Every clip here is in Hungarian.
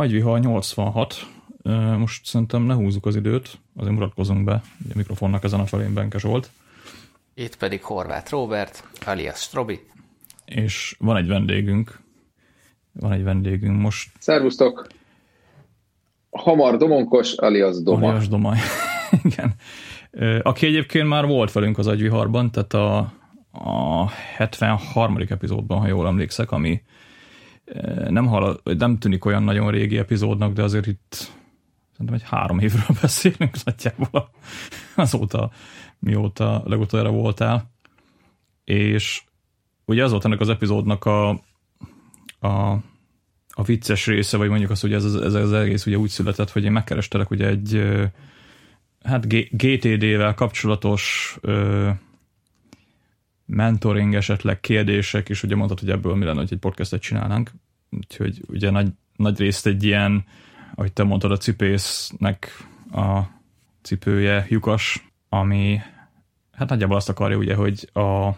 Agyvihar 86. Most szerintem ne húzzuk az időt, azért mutatkozunk be. Ugye a mikrofonnak ezen a felén Benkes volt. Itt pedig Horváth Robert, alias Strobi. És van egy vendégünk. Van egy vendégünk most. Szervusztok! Hamar Domonkos, alias Doma. Alias Doma, igen. Aki egyébként már volt velünk az agyviharban, tehát a, a 73. epizódban, ha jól emlékszek, ami nem, hall, nem tűnik olyan nagyon régi epizódnak, de azért itt szerintem egy három évről beszélünk nagyjából azóta, mióta legutoljára voltál. És ugye az volt ennek az epizódnak a, a, a vicces része, vagy mondjuk azt, hogy ez, ez, ez az egész ugye úgy született, hogy én megkerestelek ugye egy hát GTD-vel kapcsolatos ö, mentoring esetleg kérdések, és ugye mondtad, hogy ebből mi lenne, hogy egy podcastet csinálnánk. Úgyhogy ugye nagy, nagy részt egy ilyen, ahogy te mondtad, a cipésznek a cipője lyukas, ami hát nagyjából azt akarja ugye, hogy a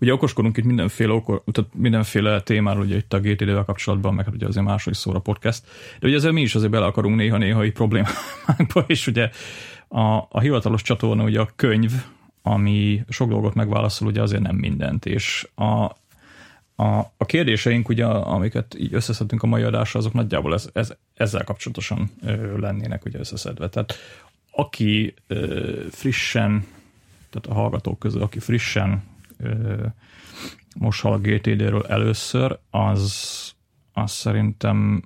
Ugye okoskodunk itt mindenféle, okor, tehát mindenféle témáról, ugye itt a GTD-vel kapcsolatban, meg hát ugye azért máshogy szól a podcast, de ugye azért mi is azért bele akarunk néha-néha egy problémákba, és ugye a, a hivatalos csatorna ugye a könyv, ami sok dolgot megválaszol, ugye azért nem mindent, és a, a, a kérdéseink, ugye, amiket így összeszedtünk a mai adásra, azok nagyjából ez, ez, ezzel kapcsolatosan ö, lennének ugye összeszedve. Tehát aki ö, frissen, tehát a hallgatók közül, aki frissen ö, most hall a GTD-ről először, az, az szerintem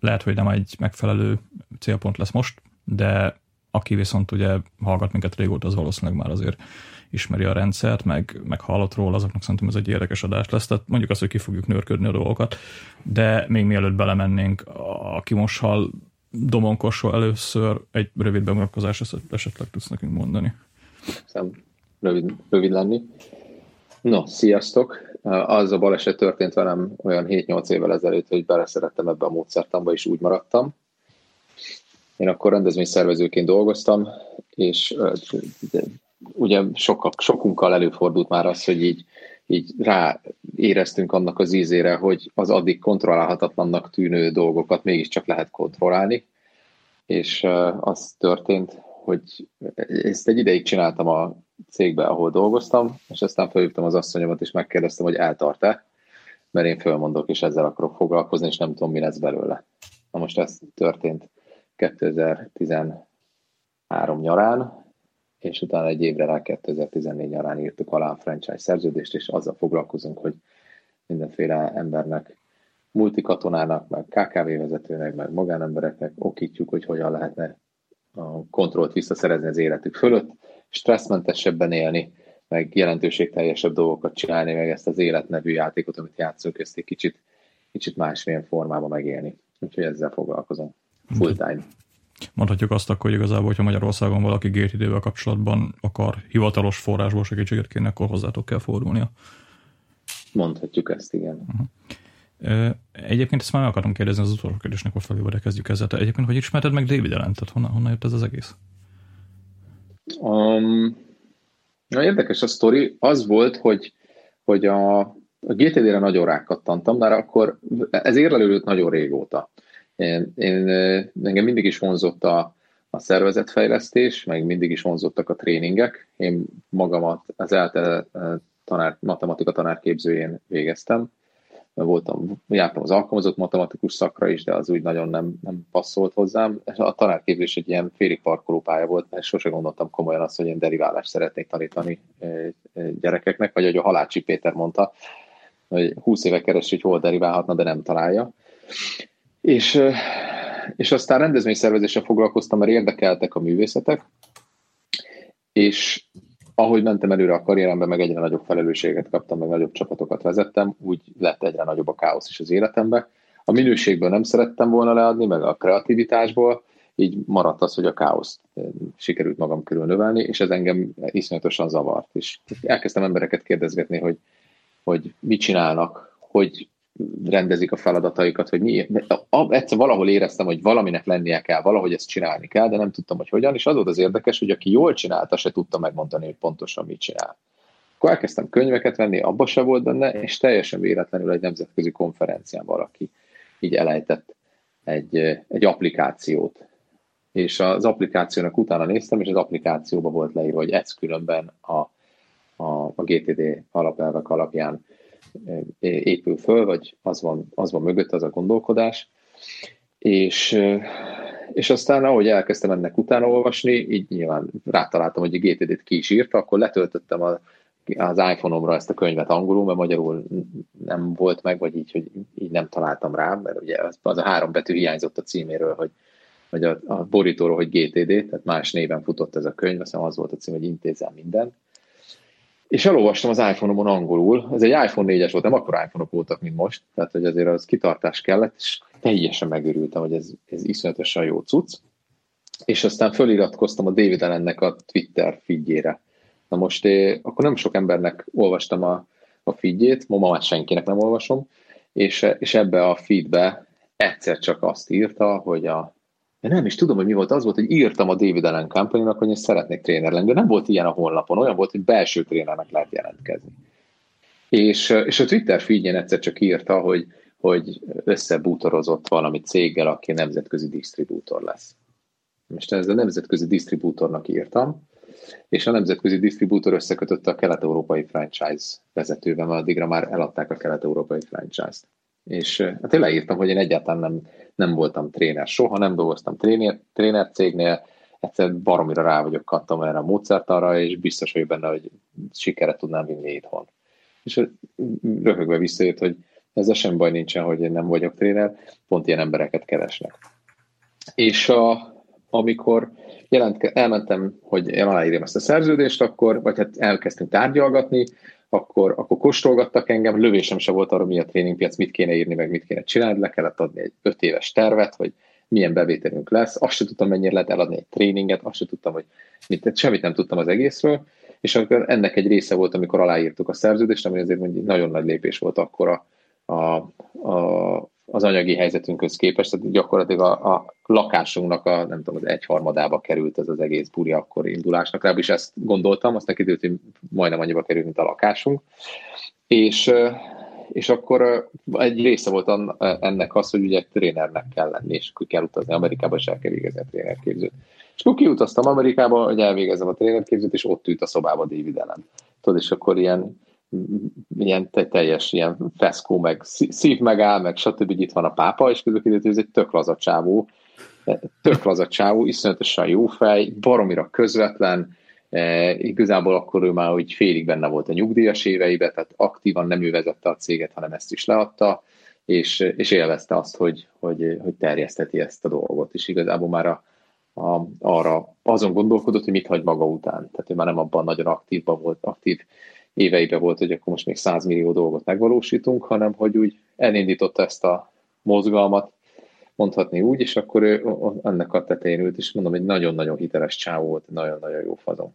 lehet, hogy nem egy megfelelő célpont lesz most, de aki viszont ugye hallgat minket régóta, az valószínűleg már azért ismeri a rendszert, meg, meg hallott róla, azoknak szerintem ez egy érdekes adás lesz. Tehát mondjuk azt, hogy ki fogjuk nőrködni a dolgokat, de még mielőtt belemennénk, most hall Domonkosról először, egy rövid bemutatkozás esetleg tudsz nekünk mondani. Szem rövid, rövid lenni. No, sziasztok! Az a baleset történt velem olyan 7-8 évvel ezelőtt, hogy beleszerettem ebbe a módszertamba, és úgy maradtam. Én akkor rendezvényszervezőként dolgoztam, és ugye sokak, sokunkkal előfordult már az, hogy így, így rá éreztünk annak az ízére, hogy az addig kontrollálhatatlannak tűnő dolgokat mégiscsak lehet kontrollálni, és az történt, hogy ezt egy ideig csináltam a cégbe, ahol dolgoztam, és aztán felhívtam az asszonyomat, és megkérdeztem, hogy eltart-e, mert én fölmondok, és ezzel akarok foglalkozni, és nem tudom, mi lesz belőle. Na most ez történt 2013 nyarán, és utána egy évre rá 2014 nyarán írtuk alá a franchise szerződést, és azzal foglalkozunk, hogy mindenféle embernek, multikatonának, meg KKV vezetőnek, meg magánembereknek okítjuk, hogy hogyan lehetne a kontrollt visszaszerezni az életük fölött, stresszmentesebben élni, meg jelentőségteljesebb dolgokat csinálni, meg ezt az életnevű játékot, amit játszunk, ezt egy kicsit, kicsit másmilyen formában megélni. Úgyhogy ezzel foglalkozom full time. Mondhatjuk azt akkor, hogy igazából, hogyha Magyarországon valaki GTD-vel kapcsolatban akar hivatalos forrásból segítséget kérni, akkor hozzátok kell fordulnia. Mondhatjuk ezt, igen. Uh-huh. Egyébként ezt már meg akartam kérdezni az utolsó kérdésnek, hogy felé de kezdjük ezzel. Egyébként, hogy ismerted meg David Allen? Tehát honnan, honnan jött ez az egész? Um, na, érdekes a sztori. Az volt, hogy, hogy a, a GTD-re nagyon rákattantam, mert akkor ez érlelődött nagyon régóta. Én, én, engem mindig is vonzott a, a szervezetfejlesztés, meg mindig is vonzottak a tréningek. Én magamat az ELTE tanár, matematika tanárképzőjén végeztem. Voltam, jártam az alkalmazott matematikus szakra is, de az úgy nagyon nem, nem passzolt hozzám. A tanárképzés egy ilyen félig parkolópálya volt, mert sose gondoltam komolyan azt, hogy én deriválást szeretnék tanítani gyerekeknek, vagy ahogy a Halácsi Péter mondta, hogy 20 éve keresi, hogy hol deriválhatna, de nem találja. És, és aztán rendezvényszervezéssel foglalkoztam, mert érdekeltek a művészetek, és ahogy mentem előre a karrieremben, meg egyre nagyobb felelősséget kaptam, meg nagyobb csapatokat vezettem, úgy lett egyre nagyobb a káosz is az életemben. A minőségből nem szerettem volna leadni, meg a kreativitásból, így maradt az, hogy a káoszt sikerült magam körül növelni, és ez engem iszonyatosan zavart. És elkezdtem embereket kérdezgetni, hogy, hogy mit csinálnak, hogy rendezik a feladataikat, hogy mi, egyszer valahol éreztem, hogy valaminek lennie kell, valahogy ezt csinálni kell, de nem tudtam, hogy hogyan, és az volt az érdekes, hogy aki jól csinálta, se tudta megmondani, hogy pontosan mit csinál. Akkor elkezdtem könyveket venni, abba se volt benne, és teljesen véletlenül egy nemzetközi konferencián valaki így elejtett egy, egy applikációt. És az applikációnak utána néztem, és az applikációban volt leírva, hogy ez különben a, a, a GTD alapelvek alapján épül föl, vagy az van, az van mögött, az a gondolkodás. És, és aztán, ahogy elkezdtem ennek utána olvasni, így nyilván rátaláltam, hogy a GTD-t ki is írta, akkor letöltöttem a, az iPhone-omra ezt a könyvet angolul, mert magyarul nem volt meg, vagy így, hogy így nem találtam rá, mert ugye az, az a három betű hiányzott a címéről, hogy, vagy a, a borítóról, hogy GTD, tehát más néven futott ez a könyv, aztán az volt a cím, hogy intézem minden. És elolvastam az iPhone-omon angolul, ez egy iPhone 4-es volt, nem akkor iPhone-ok voltak, mint most, tehát hogy azért az kitartás kellett, és teljesen megörültem, hogy ez, ez iszonyatosan jó cucc. És aztán föliratkoztam a David Allennek a Twitter feedjére. Na most én, akkor nem sok embernek olvastam a, a feedjét, ma már senkinek nem olvasom, és, és ebbe a feedbe egyszer csak azt írta, hogy a én nem is tudom, hogy mi volt, az volt, hogy írtam a David Allen company hogy én szeretnék tréner lenni, de nem volt ilyen a honlapon, olyan volt, hogy belső trénernek lehet jelentkezni. És, és a Twitter feedjén egyszer csak írta, hogy, hogy összebútorozott valami céggel, aki nemzetközi disztribútor lesz. Most ez a nemzetközi disztribútornak írtam, és a nemzetközi disztribútor összekötötte a kelet-európai franchise vezetővel, mert addigra már eladták a kelet-európai franchise-t. És hát én leírtam, hogy én egyáltalán nem, nem voltam tréner, soha nem dolgoztam tréner, tréner cégnél, egyszer baromira rá vagyok kattam erre a módszertanra, és biztos vagyok benne, hogy sikere tudnám vinni itthon. És röhögve visszajött, hogy ez sem baj nincsen, hogy én nem vagyok tréner, pont ilyen embereket keresnek. És a, amikor jelent, elmentem, hogy aláírjam ezt a szerződést, akkor, vagy hát elkezdtünk tárgyalgatni, akkor, akkor kóstolgattak engem, lövésem se volt arra, mi a tréningpiac, mit kéne írni, meg mit kéne csinálni, le kellett adni egy öt éves tervet, hogy milyen bevételünk lesz, azt sem tudtam, mennyire lehet eladni egy tréninget, azt sem tudtam, hogy mit, semmit nem tudtam az egészről, és akkor ennek egy része volt, amikor aláírtuk a szerződést, ami azért mondjuk nagyon nagy lépés volt akkor a, a, a az anyagi helyzetünkhöz képest, tehát gyakorlatilag a, a lakásunknak a, nem tudom, az egyharmadába került ez az egész buri akkor indulásnak, legalábbis ezt gondoltam, aztán kiderült, hogy majdnem annyiba került, mint a lakásunk, és, és akkor egy része volt ennek az, hogy ugye trénernek kell lenni, és akkor kell utazni Amerikába, és el kell végezni a trénerképzőt. És akkor kiutaztam Amerikába, hogy elvégezem a trénerképzőt, és ott ült a szobába David Allen. Tudod, és akkor ilyen ilyen teljes ilyen feszkó, meg szív megáll, meg stb. itt van a pápa, és közben kiderült, hogy ez egy tök laza csávó, tök laza csávó, iszonyatosan jó fej, baromira közvetlen, e, igazából akkor ő már úgy félig benne volt a nyugdíjas éveibe, tehát aktívan nem ő vezette a céget, hanem ezt is leadta, és, és élvezte azt, hogy, hogy, hogy terjeszteti ezt a dolgot, és igazából már a, a, arra azon gondolkodott, hogy mit hagy maga után. Tehát ő már nem abban nagyon aktívban volt, aktív éveibe volt, hogy akkor most még 100 millió dolgot megvalósítunk, hanem hogy úgy elindította ezt a mozgalmat, mondhatni úgy, és akkor ő ennek a tetején ült, és mondom, egy nagyon-nagyon hiteles csáv volt, nagyon-nagyon jó fazon.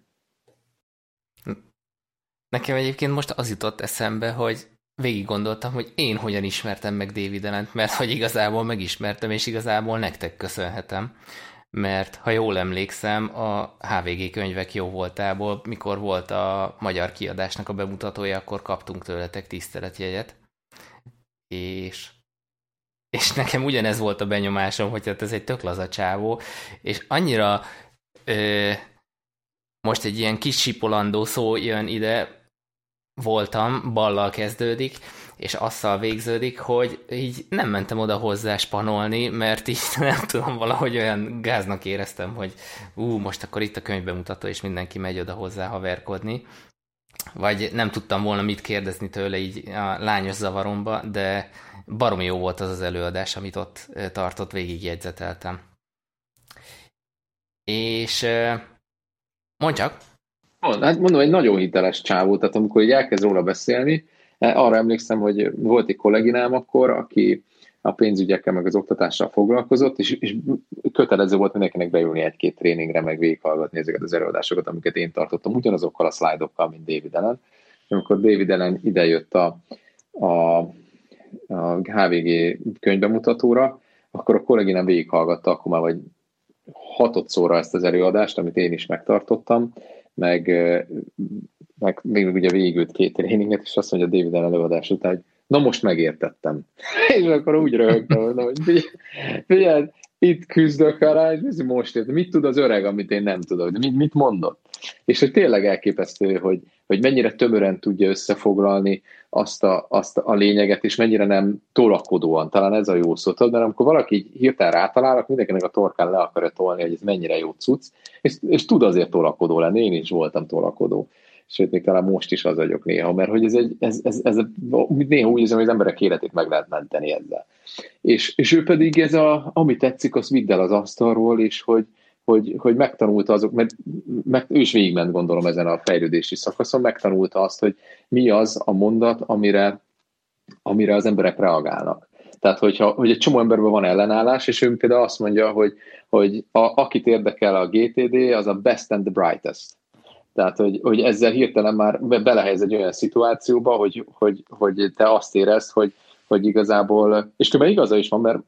Nekem egyébként most az jutott eszembe, hogy végig gondoltam, hogy én hogyan ismertem meg David Ellent, mert hogy igazából megismertem, és igazából nektek köszönhetem mert ha jól emlékszem, a HVG könyvek jó voltából, mikor volt a magyar kiadásnak a bemutatója, akkor kaptunk tőletek tiszteletjegyet, és és nekem ugyanez volt a benyomásom, hogy hát ez egy tök laza csávó, és annyira ö, most egy ilyen kis sipolandó szó jön ide, voltam, ballal kezdődik, és azzal végződik, hogy így nem mentem oda hozzá spanolni, mert így nem tudom, valahogy olyan gáznak éreztem, hogy ú, most akkor itt a könyvbemutató, és mindenki megy oda hozzá haverkodni. Vagy nem tudtam volna mit kérdezni tőle így a lányos zavaromba, de baromi jó volt az az előadás, amit ott tartott, végigjegyzeteltem. És mondj. Hát mondom, egy nagyon hiteles csávó, tehát amikor így elkezd róla beszélni, arra emlékszem, hogy volt egy kolléginám akkor, aki a pénzügyekkel meg az oktatással foglalkozott, és, és kötelező volt mindenkinek beülni egy-két tréningre, meg végighallgatni ezeket az előadásokat, amiket én tartottam, ugyanazokkal a szlájdokkal, mint David Ellen. Amikor David Ellen idejött a, a, a HVG könyvbemutatóra, akkor a kolléginám végighallgatta akkor már vagy hatodszorra ezt az előadást, amit én is megtartottam, meg, meg még ugye végült két tréninget, és azt mondja David előadás után, hogy na most megértettem. És akkor úgy röhögtem, hogy figyelj, itt küzdök rá, és most ért. Mit tud az öreg, amit én nem tudok? De mit, mit mondott? És hogy tényleg elképesztő, hogy, hogy mennyire tömören tudja összefoglalni azt a, azt a lényeget, és mennyire nem tolakodóan, talán ez a jó szó, mert amikor valaki hirtelen rátalál, akkor mindenkinek a torkán le akarja tolni, hogy ez mennyire jó cucc, és, és tud azért tolakodó lenni, én is voltam tolakodó sőt, még talán most is az vagyok néha, mert hogy ez, egy, ez, ez, ez néha úgy érzem, hogy az emberek életét meg lehet menteni ezzel. És, és ő pedig ez a, ami tetszik, azt vidd el az asztalról, és hogy, hogy, hogy megtanulta azok, mert meg, ő is végigment gondolom ezen a fejlődési szakaszon, megtanulta azt, hogy mi az a mondat, amire, amire az emberek reagálnak. Tehát, hogyha, hogy egy csomó emberben van ellenállás, és ő például azt mondja, hogy, hogy a, akit érdekel a GTD, az a best and the brightest. Tehát, hogy, hogy ezzel hirtelen már belehelyez egy olyan szituációba, hogy, hogy, hogy te azt érezd, hogy, hogy igazából, és különben igaza is van, mert,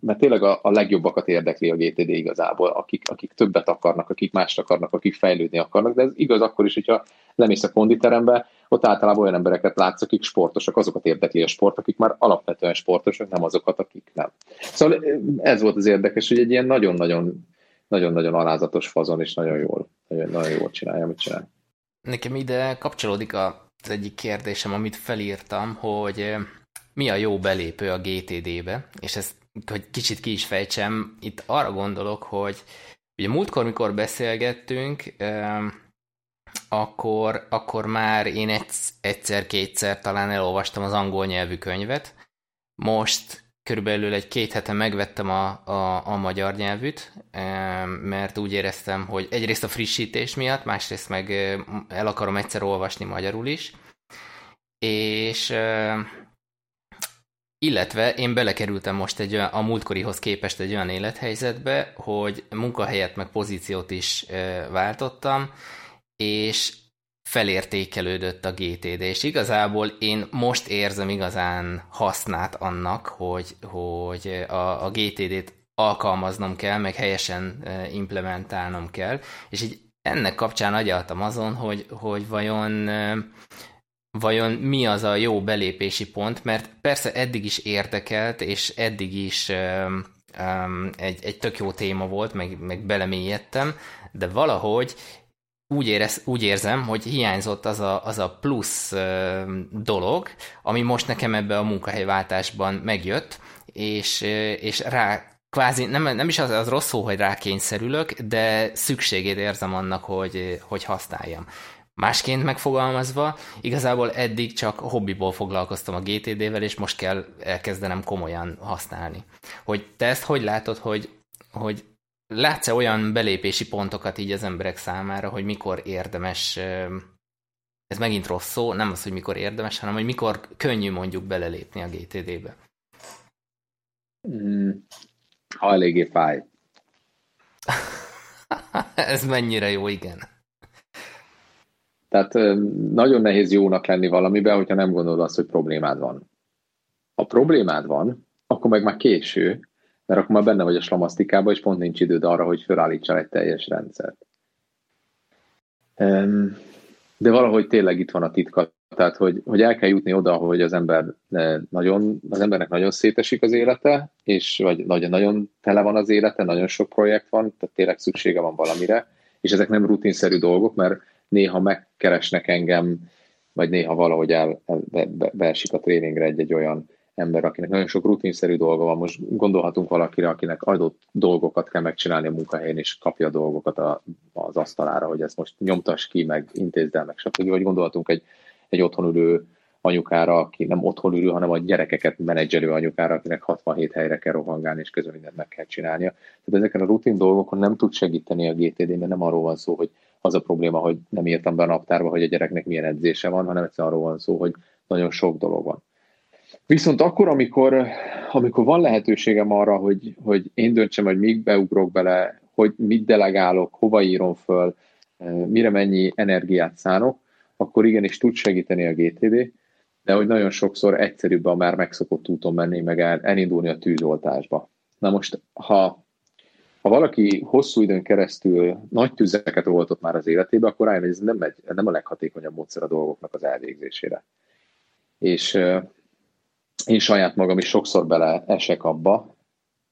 mert tényleg a, a legjobbakat érdekli a GTD igazából, akik, akik többet akarnak, akik mást akarnak, akik fejlődni akarnak, de ez igaz akkor is, hogyha lemész a konditerembe, ott általában olyan embereket látsz, akik sportosak, azokat érdekli a sport, akik már alapvetően sportosak, nem azokat, akik nem. Szóval ez volt az érdekes, hogy egy ilyen nagyon-nagyon nagyon-nagyon alázatos fazon, és nagyon jól, nagyon, nagyon jól csinálja, amit csinál. Nekem ide kapcsolódik az egyik kérdésem, amit felírtam, hogy mi a jó belépő a GTD-be, és ezt, hogy kicsit ki is fejtsem, itt arra gondolok, hogy ugye múltkor, mikor beszélgettünk, akkor, akkor már én egyszer-kétszer talán elolvastam az angol nyelvű könyvet, most körülbelül egy két hete megvettem a, a, a magyar nyelvűt, mert úgy éreztem, hogy egyrészt a frissítés miatt, másrészt meg el akarom egyszer olvasni magyarul is, és illetve én belekerültem most egy olyan, a múltkorihoz képest egy olyan élethelyzetbe, hogy munkahelyet meg pozíciót is váltottam, és felértékelődött a GTD, és igazából én most érzem igazán hasznát annak, hogy, hogy a, a GTD-t alkalmaznom kell, meg helyesen e, implementálnom kell, és így ennek kapcsán agyaltam azon, hogy, hogy vajon e, vajon mi az a jó belépési pont, mert persze eddig is érdekelt, és eddig is um, egy, egy tök jó téma volt, meg, meg belemélyedtem, de valahogy úgy, érez, úgy érzem, hogy hiányzott az a, az a plusz dolog, ami most nekem ebbe a munkahelyváltásban megjött, és, és rá kvázi, nem, nem is az, az rossz szó, hogy rákényszerülök, de szükségét érzem annak, hogy, hogy használjam. Másként megfogalmazva, igazából eddig csak hobbiból foglalkoztam a GTD-vel, és most kell elkezdenem komolyan használni. Hogy te ezt hogy látod, hogy, hogy látsz-e olyan belépési pontokat így az emberek számára, hogy mikor érdemes, ez megint rossz szó, nem az, hogy mikor érdemes, hanem hogy mikor könnyű mondjuk belelépni a GTD-be? Mm, ha eléggé fáj. ez mennyire jó, igen. Tehát nagyon nehéz jónak lenni valamiben, hogyha nem gondolod azt, hogy problémád van. Ha problémád van, akkor meg már késő, mert akkor már benne vagy a slamasztikában, és pont nincs időd arra, hogy felállítsál egy teljes rendszert. De valahogy tényleg itt van a titka, tehát hogy, hogy el kell jutni oda, hogy az ember nagyon, az embernek nagyon szétesik az élete, és vagy nagyon, nagyon tele van az élete, nagyon sok projekt van, tehát tényleg szüksége van valamire, és ezek nem rutinszerű dolgok, mert néha megkeresnek engem, vagy néha valahogy el, el be, be, beesik a tréningre egy-egy olyan ember, akinek nagyon sok rutinszerű dolga van. Most gondolhatunk valakire, akinek adott dolgokat kell megcsinálni a munkahelyén, és kapja a dolgokat a, az asztalára, hogy ezt most nyomtas ki, meg intézd el, meg stb. Vagy gondolhatunk egy, egy otthon ülő anyukára, aki nem otthon ülő, hanem a gyerekeket menedzselő anyukára, akinek 67 helyre kell rohangálni, és közben mindent meg kell csinálnia. Tehát ezeken a rutin dolgokon nem tud segíteni a GTD, mert nem arról van szó, hogy az a probléma, hogy nem írtam be a naptárba, hogy a gyereknek milyen edzése van, hanem egyszerűen arról van szó, hogy nagyon sok dolog van. Viszont akkor, amikor, amikor van lehetőségem arra, hogy, hogy én döntsem, hogy még beugrok bele, hogy mit delegálok, hova írom föl, mire mennyi energiát szánok, akkor igenis tud segíteni a GTD, de hogy nagyon sokszor egyszerűbb a már megszokott úton menni, meg el, elindulni a tűzoltásba. Na most, ha, ha valaki hosszú időn keresztül nagy tüzeket oltott már az életébe, akkor rájön, hogy ez nem, egy, nem a leghatékonyabb módszer a dolgoknak az elvégzésére. És én saját magam is sokszor bele esek abba,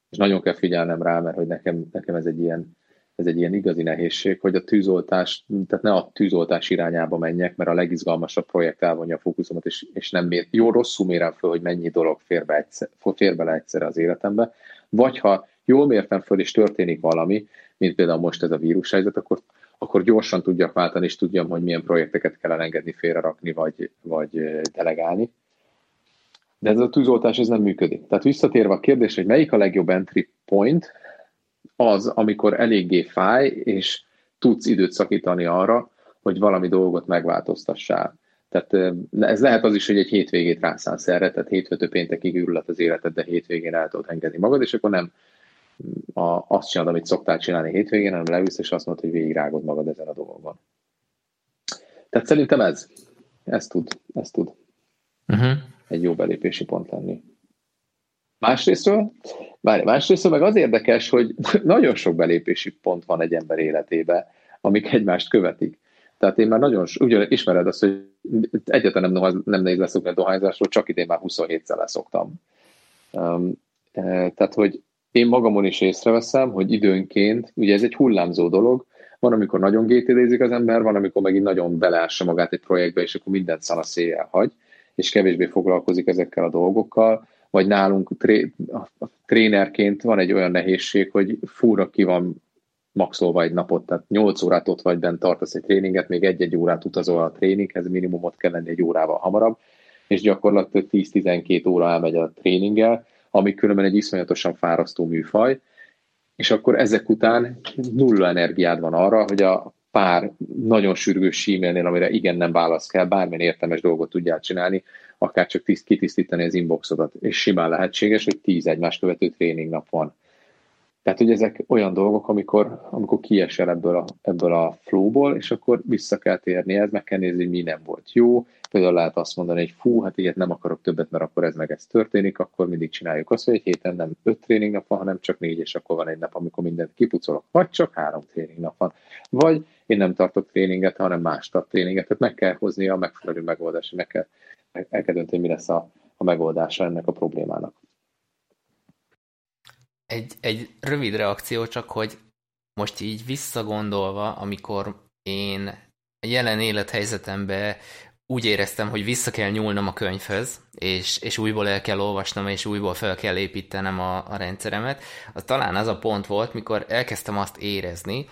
és nagyon kell figyelnem rá, mert hogy nekem, nekem ez egy ilyen ez egy ilyen igazi nehézség, hogy a tűzoltás, tehát ne a tűzoltás irányába menjek, mert a legizgalmasabb projekt elvonja a fókuszomat, és, és nem mér, jó, rosszul mérem föl, hogy mennyi dolog fér, be egyszer, fér bele egyszerre az életembe, vagy ha jól mértem föl, és történik valami, mint például most ez a vírushelyzet, akkor, akkor gyorsan tudjak váltani, és tudjam, hogy milyen projekteket kell elengedni, félrerakni, vagy, vagy delegálni. De ez a tűzoltás ez nem működik. Tehát visszatérve a kérdés, hogy melyik a legjobb entry point, az, amikor eléggé fáj, és tudsz időt szakítani arra, hogy valami dolgot megváltoztassál. Tehát ez lehet az is, hogy egy hétvégét rászánsz erre, tehát hétfőtől péntekig ürület az életed, de hétvégén el tudod engedni magad, és akkor nem a, azt csinálod, amit szoktál csinálni hétvégén, hanem leülsz, és azt mondod, hogy végigrágod magad ezen a dolgon. Tehát szerintem ez. Ez tud. Ez tud. Uh-huh. Egy jó belépési pont lenni. Másrésztről, várj, másrésztről meg az érdekes, hogy nagyon sok belépési pont van egy ember életébe, amik egymást követik. Tehát én már nagyon, ugye ismered azt, hogy egyáltalán nem, nem nehéz leszokni a dohányzásról, csak idén már 27-szer leszoktam. Um, e, tehát, hogy én magamon is észreveszem, hogy időnként, ugye ez egy hullámzó dolog, van, amikor nagyon gétélézik az ember, van, amikor megint nagyon beleássa magát egy projektbe, és akkor mindent szana széjjel hagy, és kevésbé foglalkozik ezekkel a dolgokkal, vagy nálunk tré, a trénerként van egy olyan nehézség, hogy fúra ki van maxolva egy napot, tehát 8 órát ott vagy bent tartasz egy tréninget, még egy-egy órát utazol a tréninghez, minimumot kell lenni egy órával hamarabb, és gyakorlatilag 10-12 óra elmegy a tréninggel, ami különben egy iszonyatosan fárasztó műfaj, és akkor ezek után nulla energiád van arra, hogy a pár nagyon sürgős e-mailnél, amire igen nem válasz kell, bármilyen értelmes dolgot tudjál csinálni, akár csak tiszt, kitisztítani az inboxodat, és simán lehetséges, hogy tíz egymás követő tréning nap van. Tehát, hogy ezek olyan dolgok, amikor, amikor kiesel ebből a, ebből a flowból, és akkor vissza kell térni, ez meg kell nézni, hogy mi nem volt jó. Például lehet azt mondani, hogy fú, hát ilyet nem akarok többet, mert akkor ez meg ez történik, akkor mindig csináljuk azt, hogy egy héten nem öt tréning nap van, hanem csak négy, és akkor van egy nap, amikor mindent kipucolok, vagy csak három tréning nap van. Vagy én nem tartok tréninget, hanem más tart tréninget, tehát meg kell hozni a megfelelő megoldást, meg kell, el kell dönteni, mi lesz a, a megoldása ennek a problémának. Egy, egy rövid reakció csak, hogy most így visszagondolva, amikor én a jelen élethelyzetemben úgy éreztem, hogy vissza kell nyúlnom a könyvhöz, és, és újból el kell olvasnom, és újból fel kell építenem a, a rendszeremet, az talán az a pont volt, mikor elkezdtem azt érezni,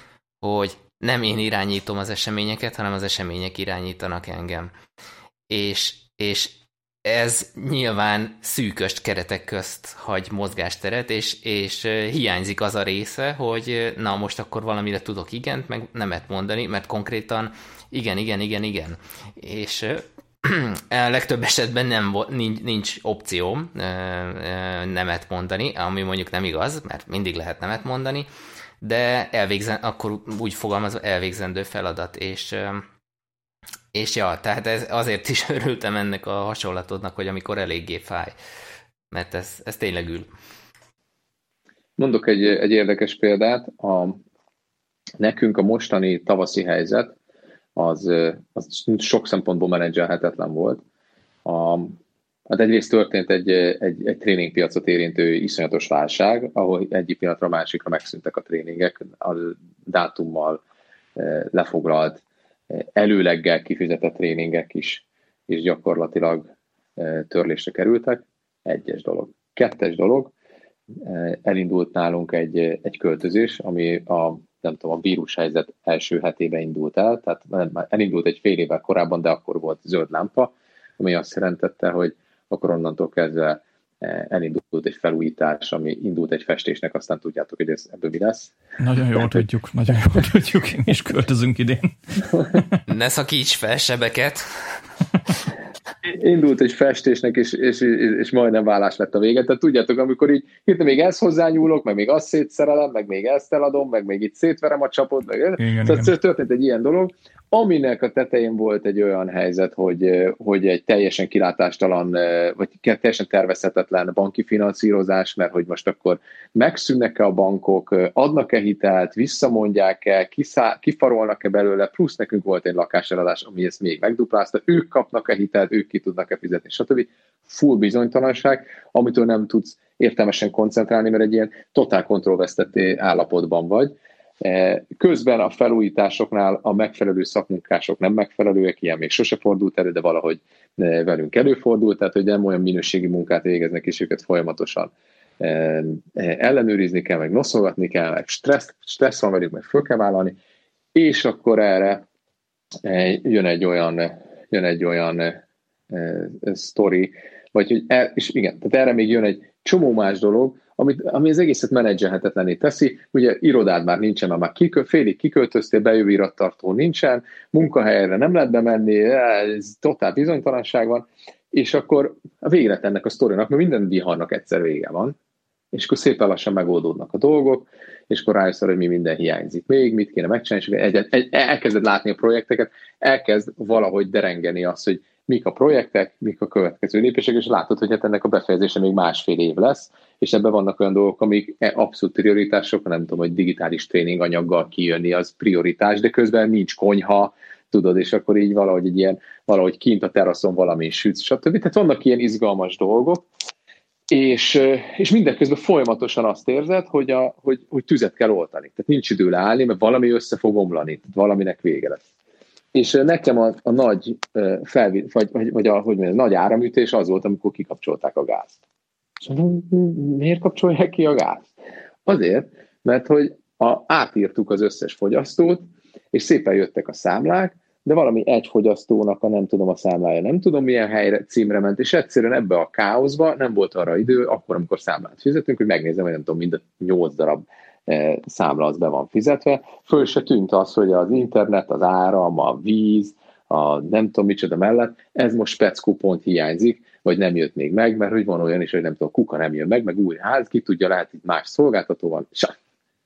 hogy nem én irányítom az eseményeket, hanem az események irányítanak engem. És, és ez nyilván szűkös keretek közt hagy mozgásteret, és, és hiányzik az a része, hogy na most akkor valamire tudok igent, meg nemet mondani, mert konkrétan igen, igen, igen, igen. És legtöbb esetben nem, nincs, nincs opcióm nemet mondani, ami mondjuk nem igaz, mert mindig lehet nemet mondani, de elvégzen, akkor úgy fogalmazva elvégzendő feladat, és és ja, tehát ez, azért is örültem ennek a hasonlatodnak, hogy amikor eléggé fáj, mert ez, ez tényleg ül. Mondok egy, egy érdekes példát. A, nekünk a mostani tavaszi helyzet az, az sok szempontból menedzselhetetlen volt. A, hát egyrészt történt egy, egy, egy tréningpiacot érintő iszonyatos válság, ahol egyik pillanatra a másikra megszűntek a tréningek, a dátummal lefoglalt előleggel kifizetett tréningek is, is gyakorlatilag törlésre kerültek. Egyes dolog. Kettes dolog, elindult nálunk egy, egy költözés, ami a nem tudom, a vírushelyzet első hetében indult el, tehát elindult egy fél évvel korábban, de akkor volt zöld lámpa, ami azt jelentette, hogy akkor onnantól kezdve elindult egy felújítás, ami indult egy festésnek, aztán tudjátok, hogy ez ebből mi lesz. Nagyon jól tudjuk, nagyon jól tudjuk, én is költözünk idén. Ne szakíts fel sebeket! Indult egy festésnek, és, és, és majdnem vállás lett a vége. Tehát tudjátok, amikor így hirtelen még ezt hozzányúlok, meg még azt szétszerelem, meg még ezt eladom, meg még itt szétverem a csapot, meg igen, szóval igen. történt egy ilyen dolog, aminek a tetején volt egy olyan helyzet, hogy, hogy egy teljesen kilátástalan, vagy teljesen tervezhetetlen banki finanszírozás, mert hogy most akkor megszűnnek-e a bankok, adnak-e hitelt, visszamondják-e, kifarolnak-e belőle, plusz nekünk volt egy lakáseladás, ami ezt még megduplázta, ők kapnak-e hitelt, ők ki tudnak-e fizetni, stb. Full bizonytalanság, amitől nem tudsz értelmesen koncentrálni, mert egy ilyen totál kontrollvesztetté állapotban vagy közben a felújításoknál a megfelelő szakmunkások nem megfelelőek, ilyen még sose fordult elő, de valahogy e, velünk előfordult, tehát hogy nem olyan minőségi munkát végeznek, és őket folyamatosan e, ellenőrizni kell, meg noszogatni kell, meg stressz, stressz van velük, meg föl kell vállalni, és akkor erre jön egy olyan, jön egy olyan sztori, vagy hogy el, és igen, tehát erre még jön egy csomó más dolog, amit, ami az egészet menedzselhetetlené teszi. Ugye irodád már nincsen, már kikö, félig kiköltöztél, bejövő irattartó nincsen, munkahelyre nem lehet bemenni, ez totál bizonytalanság van, és akkor a végre ennek a sztorinak, mert minden viharnak egyszer vége van, és akkor szépen lassan megoldódnak a dolgok, és akkor rájössz hogy mi minden hiányzik még, mit kéne megcsinálni, és egy, egy, elkezded látni a projekteket, elkezd valahogy derengeni azt, hogy mik a projektek, mik a következő lépések, és látod, hogy hát ennek a befejezése még másfél év lesz, és ebben vannak olyan dolgok, amik e abszolút prioritások, nem tudom, hogy digitális tréning anyaggal kijönni, az prioritás, de közben nincs konyha, tudod, és akkor így valahogy egy ilyen, valahogy kint a teraszon valami sütsz, stb. Tehát vannak ilyen izgalmas dolgok, és, és mindeközben folyamatosan azt érzed, hogy, a, hogy, hogy tüzet kell oltani. Tehát nincs idő leállni, mert valami össze fog omlani, tehát valaminek vége lesz. És nekem a, a nagy felvi, vagy, vagy, vagy a, hogy mondjam, nagy áramütés az volt, amikor kikapcsolták a gázt. És mondom, miért kapcsolják ki a gázt? Azért, mert hogy a, átírtuk az összes fogyasztót, és szépen jöttek a számlák, de valami egy fogyasztónak a nem tudom a számlája, nem tudom milyen helyre, címre ment, és egyszerűen ebbe a káoszba nem volt arra idő, akkor, amikor számlát fizetünk, hogy megnézem, hogy nem tudom, mind a nyolc darab számla az be van fizetve. Föl se tűnt az, hogy az internet, az áram, a víz, a nem tudom micsoda mellett, ez most speckó hiányzik, vagy nem jött még meg, mert hogy van olyan is, hogy nem tudom, kuka nem jön meg, meg új ház, ki tudja, lehet itt más szolgáltató van, és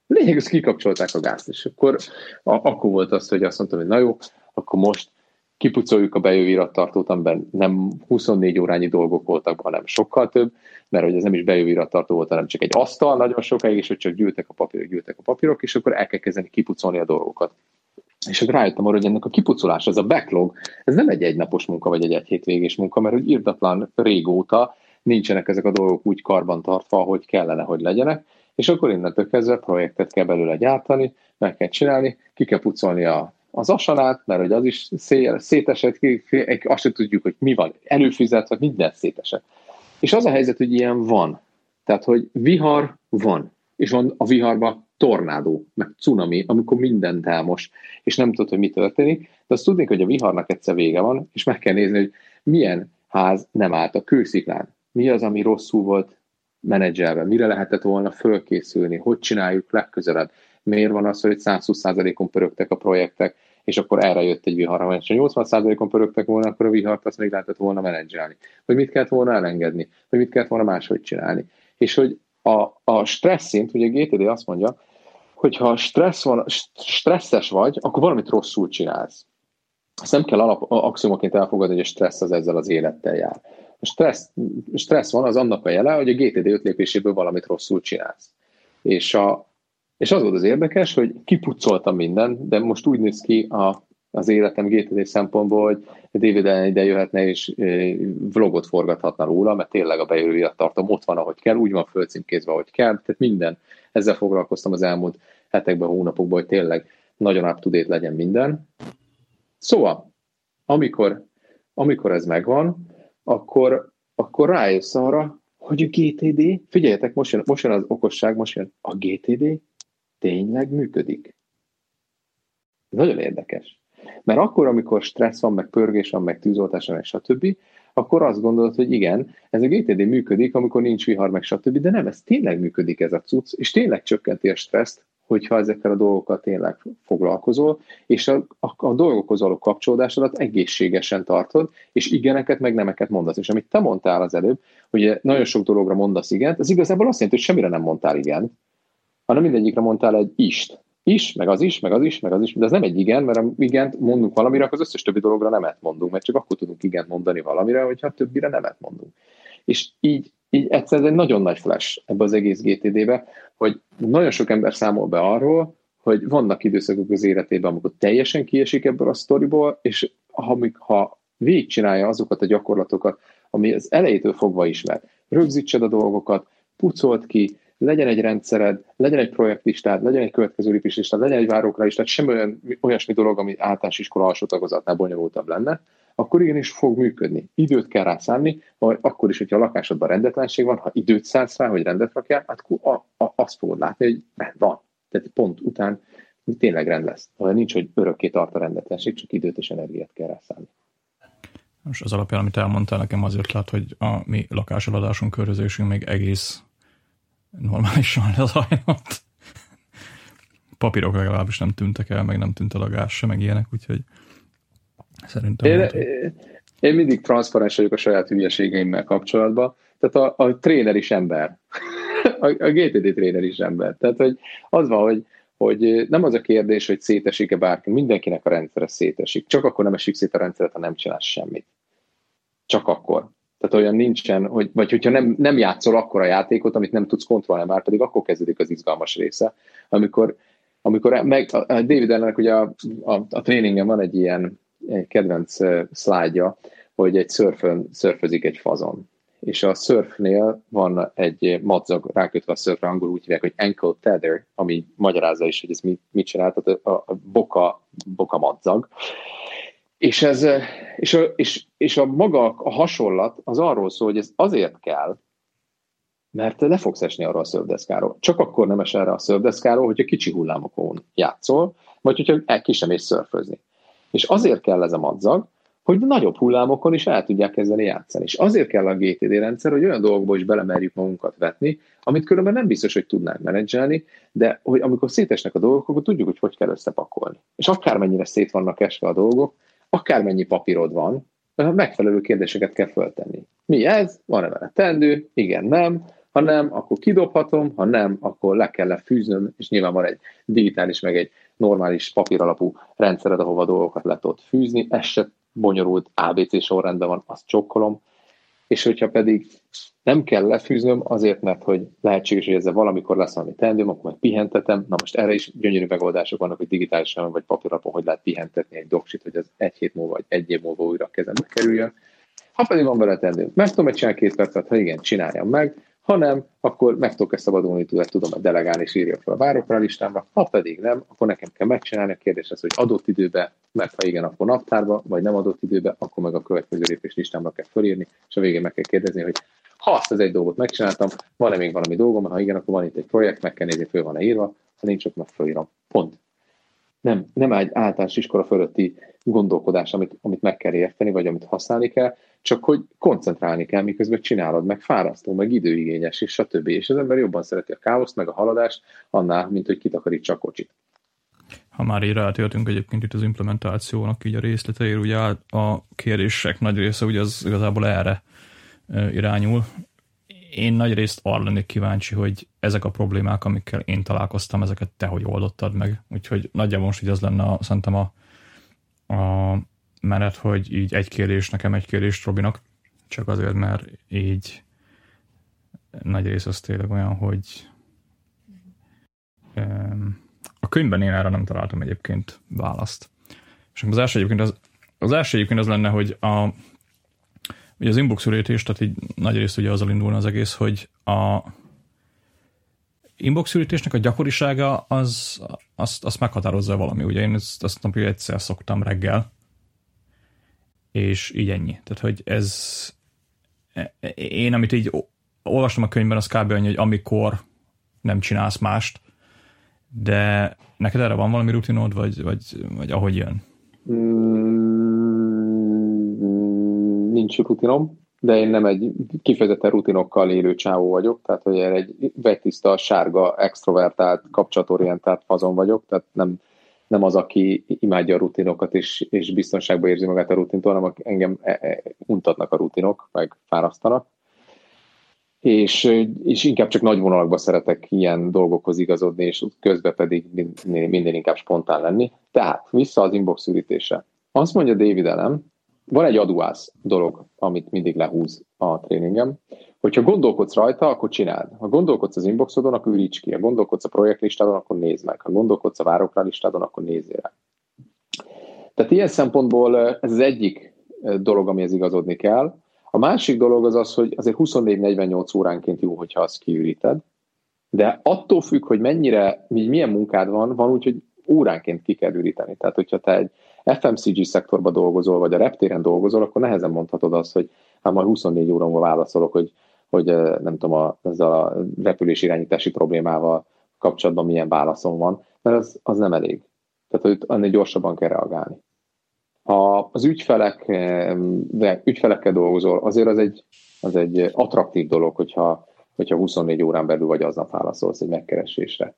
lényeg, kikapcsolták a gázt, és akkor, a, akkor volt az, hogy azt mondtam, hogy na jó, akkor most kipucoljuk a bejövő irattartót, amiben nem 24 órányi dolgok voltak, hanem sokkal több, mert hogy ez nem is bejövő irattartó volt, hanem csak egy asztal nagyon sokáig, és hogy csak gyűltek a papírok, gyűltek a papírok, és akkor el kell kezdeni kipucolni a dolgokat. És akkor rájöttem arra, hogy ennek a kipucolás, ez a backlog, ez nem egy egynapos munka, vagy egy egy hétvégés munka, mert hogy írdatlan régóta nincsenek ezek a dolgok úgy karban tartva, hogy kellene, hogy legyenek, és akkor innentől kezdve projektet kell belőle gyártani, meg kell csinálni, ki kell pucolni a az asanát, mert hogy az is szétesett, azt sem tudjuk, hogy mi van, előfizetve, minden szétesett. És az a helyzet, hogy ilyen van. Tehát, hogy vihar van, és van a viharban tornádó, meg cunami, amikor mindent elmos, és nem tudod, hogy mi történik, de azt tudni, hogy a viharnak egyszer vége van, és meg kell nézni, hogy milyen ház nem állt a kősziklán. Mi az, ami rosszul volt menedzselve, mire lehetett volna fölkészülni, hogy csináljuk legközelebb, miért van az, hogy 120%-on pörögtek a projektek, és akkor erre jött egy vihar. Ha 80%-on pörögtek volna, akkor a vihart azt még lehetett volna menedzselni. Hogy mit kellett volna elengedni, hogy mit kellett volna máshogy csinálni. És hogy a, a stressz szint, ugye GTD azt mondja, hogy ha stressz van, stresszes vagy, akkor valamit rosszul csinálsz. Ezt nem kell alap, axiomaként elfogadni, hogy a stressz az ezzel az élettel jár. A stressz, stressz van, az annak a jele, hogy a GTD öt lépéséből valamit rosszul csinálsz. És a, és az volt az érdekes, hogy kipucoltam minden, de most úgy néz ki a, az életem GTD szempontból, hogy David ide jöhetne és vlogot forgathatna róla, mert tényleg a bejövőjét tartom ott van, ahogy kell, úgy van fölcímkézve, ahogy kell, tehát minden. Ezzel foglalkoztam az elmúlt hetekben, hónapokban, hogy tényleg nagyon up to date legyen minden. Szóval, amikor, amikor ez megvan, akkor, akkor rájössz arra, hogy a GTD, figyeljetek, most jön, most jön az okosság, most jön a GTD tényleg működik. Ez nagyon érdekes. Mert akkor, amikor stressz van, meg pörgés van, meg tűzoltás van, meg stb., akkor azt gondolod, hogy igen, ez a GTD működik, amikor nincs vihar, meg stb., de nem, ez tényleg működik ez a cucc, és tényleg csökkenti a stresszt, hogyha ezekkel a dolgokkal tényleg foglalkozol, és a, a, a dolgokhoz való kapcsolódásodat egészségesen tartod, és igeneket, meg nemeket mondasz. És amit te mondtál az előbb, hogy nagyon sok dologra mondasz igent, ez igazából azt jelenti, hogy semmire nem mondtál igent, hanem mindegyikre mondtál egy ist. is, meg az is, meg az is, meg az is, de ez nem egy igen, mert ha igent mondunk valamire, akkor az összes többi dologra nemet mondunk, mert csak akkor tudunk igent mondani valamire, hogyha többire nemet mondunk. És így, így egyszerűen egy nagyon nagy flash ebbe az egész GTD-be, hogy nagyon sok ember számol be arról, hogy vannak időszakok az életében, amikor teljesen kiesik ebből a sztoriból, és ha, ha végigcsinálja azokat a gyakorlatokat, ami az elejétől fogva ismer, rögzítsed a dolgokat, pucolt ki, legyen egy rendszered, legyen egy projektlistád, legyen egy következő lépéslistád, legyen egy várókra is, tehát semmi olyan, olyasmi dolog, ami általános iskola alsó tagozatnál bonyolultabb lenne, akkor igenis fog működni. Időt kell rá szánni, vagy akkor is, hogyha a lakásodban rendetlenség van, ha időt szánsz rá, hogy rendet rakjál, hát a, a, azt fogod látni, hogy van. Tehát pont után tényleg rend lesz. Ha nincs, hogy örökké tart a rendetlenség, csak időt és energiát kell rá szánni. Most az alapján, amit elmondtál, nekem azért lát, hogy a mi lakásoladásunk, körözésünk még egész normálisan lezajlott. Papírok legalábbis nem tűntek el, meg nem tűnt a lagás se, meg ilyenek, úgyhogy szerintem... Én, én, én mindig transzparens vagyok a saját hülyeségeimmel kapcsolatban, tehát a, a tréner is ember. a, a GTD tréner is ember. Tehát, hogy az van, hogy, hogy nem az a kérdés, hogy szétesik-e bárki, mindenkinek a rendszere szétesik. Csak akkor nem esik szét a rendszeret, ha nem csinálsz semmit. Csak akkor. Tehát olyan nincsen, hogy, vagy hogyha nem, nem játszol akkor a játékot, amit nem tudsz kontrollálni, már pedig akkor kezdődik az izgalmas része, amikor, amikor meg, a David Ellennek ugye a, a, a tréningen van egy ilyen egy kedvenc szlájdja, hogy egy szörfön szörfözik egy fazon. És a szörfnél van egy madzag rákötve a szörfre, angol úgy hívják, hogy ankle tether, ami magyarázza is, hogy ez mit, mit csinál, tehát a, a boka, boka madzag. És, ez, és, a, és, és a maga a hasonlat az arról szól, hogy ez azért kell, mert le fogsz esni arra a szördeszkáról. Csak akkor nem es erre a szördeszkáról, hogyha kicsi hullámokon játszol, vagy hogyha ki sem ész szörfözni. És azért kell ez a madzag, hogy nagyobb hullámokon is el tudják kezdeni játszani. És azért kell a GTD rendszer, hogy olyan dolgokba is belemerjük magunkat vetni, amit különben nem biztos, hogy tudnánk menedzselni, de hogy amikor szétesnek a dolgok, akkor tudjuk, hogy hogy kell összepakolni. És akármennyire szét vannak esve a dolgok, akármennyi papírod van, megfelelő kérdéseket kell föltenni. Mi ez? Van-e vele tendő? Igen, nem. Ha nem, akkor kidobhatom, ha nem, akkor le kell fűznöm, és nyilván van egy digitális, meg egy normális papíralapú rendszered, ahova dolgokat le tudod fűzni. Ez se bonyolult ABC sorrendben van, azt csokkolom. És hogyha pedig nem kell lefűznöm azért, mert hogy lehetséges, hogy ezzel valamikor lesz valami teendőm, akkor majd pihentetem. Na most erre is gyönyörű megoldások vannak, hogy digitálisan vagy papírlapon hogy lehet pihentetni egy doksit, hogy az egy hét múlva vagy egy év múlva újra kezembe kerüljön. Ha pedig van vele teendőm, meg tudom egy csinálni két percet, ha igen, csináljam meg, ha nem, akkor meg tudok ezt szabadulni, tudod, tudom delegálni és írja fel a várokra listámra. Ha pedig nem, akkor nekem kell megcsinálni a kérdés az, hogy adott időbe, mert ha igen, akkor naptárba, vagy nem adott időbe, akkor meg a következő lépés listámra kell fölírni, és a végén meg kell kérdezni, hogy ha azt az egy dolgot megcsináltam, van-e még valami dolgom, ha igen, akkor van itt egy projekt, meg kell nézni, föl van-e írva, ha nincs, akkor meg fölírom. Pont. Nem, nem egy általános iskola fölötti gondolkodás, amit, amit meg kell érteni, vagy amit használni kell, csak hogy koncentrálni kell, miközben csinálod, meg fárasztó, meg időigényes, és stb. És az ember jobban szereti a káoszt, meg a haladást, annál, mint hogy kitakarítsa a kocsit. Ha már így rátértünk egyébként itt az implementációnak így a részleteire, ugye a kérések nagy része ugye az igazából erre irányul. Én nagy részt arra lennék kíváncsi, hogy ezek a problémák, amikkel én találkoztam, ezeket te hogy oldottad meg. Úgyhogy nagyjából most így az lenne a, szerintem a, a menet, hogy így egy kérés, nekem egy kérés Robinak, csak azért, mert így nagy rész az tényleg olyan, hogy a könyvben én erre nem találtam egyébként választ. És az első egyébként az, az első egyébként az lenne, hogy a, ugye az inbox ürítés, tehát így nagy rész ugye azzal indulna az egész, hogy a inbox ürítésnek a gyakorisága az, azt, azt meghatározza valami. Ugye én ezt, azt napi egyszer szoktam reggel, és így ennyi. Tehát, hogy ez én, amit így olvastam a könyvben, az kb. annyi, hogy amikor nem csinálsz mást, de neked erre van valami rutinod, vagy, vagy, vagy ahogy jön? Mm, nincs rutinom, de én nem egy kifejezetten rutinokkal élő csávó vagyok, tehát hogy egy vegytiszta, sárga, extrovertált, kapcsolatorientált fazon vagyok, tehát nem, nem az, aki imádja a rutinokat és, és biztonságban érzi magát a rutintól, hanem engem e, e, untatnak a rutinok, meg fárasztanak. és, és inkább csak nagy vonalakban szeretek ilyen dolgokhoz igazodni, és közben pedig minél, minél inkább spontán lenni. Tehát vissza az inbox ürítése. Azt mondja David Elem, van egy aduász dolog, amit mindig lehúz a tréningem, hogyha gondolkodsz rajta, akkor csináld. Ha gondolkodsz az inboxodon, akkor üríts ki. Ha gondolkodsz a projektlistádon, akkor nézd meg. Ha gondolkodsz a várokra listádon, akkor nézzél rá. Tehát ilyen szempontból ez az egyik dolog, amihez igazodni kell. A másik dolog az az, hogy azért 24-48 óránként jó, hogyha azt kiüríted, de attól függ, hogy mennyire, milyen munkád van, van úgy, hogy óránként ki kell üríteni. Tehát, hogyha te egy FMCG szektorba dolgozol, vagy a reptéren dolgozol, akkor nehezen mondhatod azt, hogy hát majd 24 óra múlva válaszolok, hogy, hogy nem tudom, a, ezzel a repülés irányítási problémával kapcsolatban milyen válaszom van, mert az, az nem elég. Tehát, hogy annél gyorsabban kell reagálni. Ha az ügyfelek, de ügyfelekkel dolgozol, azért az egy, az egy attraktív dolog, hogyha, hogyha 24 órán belül vagy aznap válaszolsz egy megkeresésre.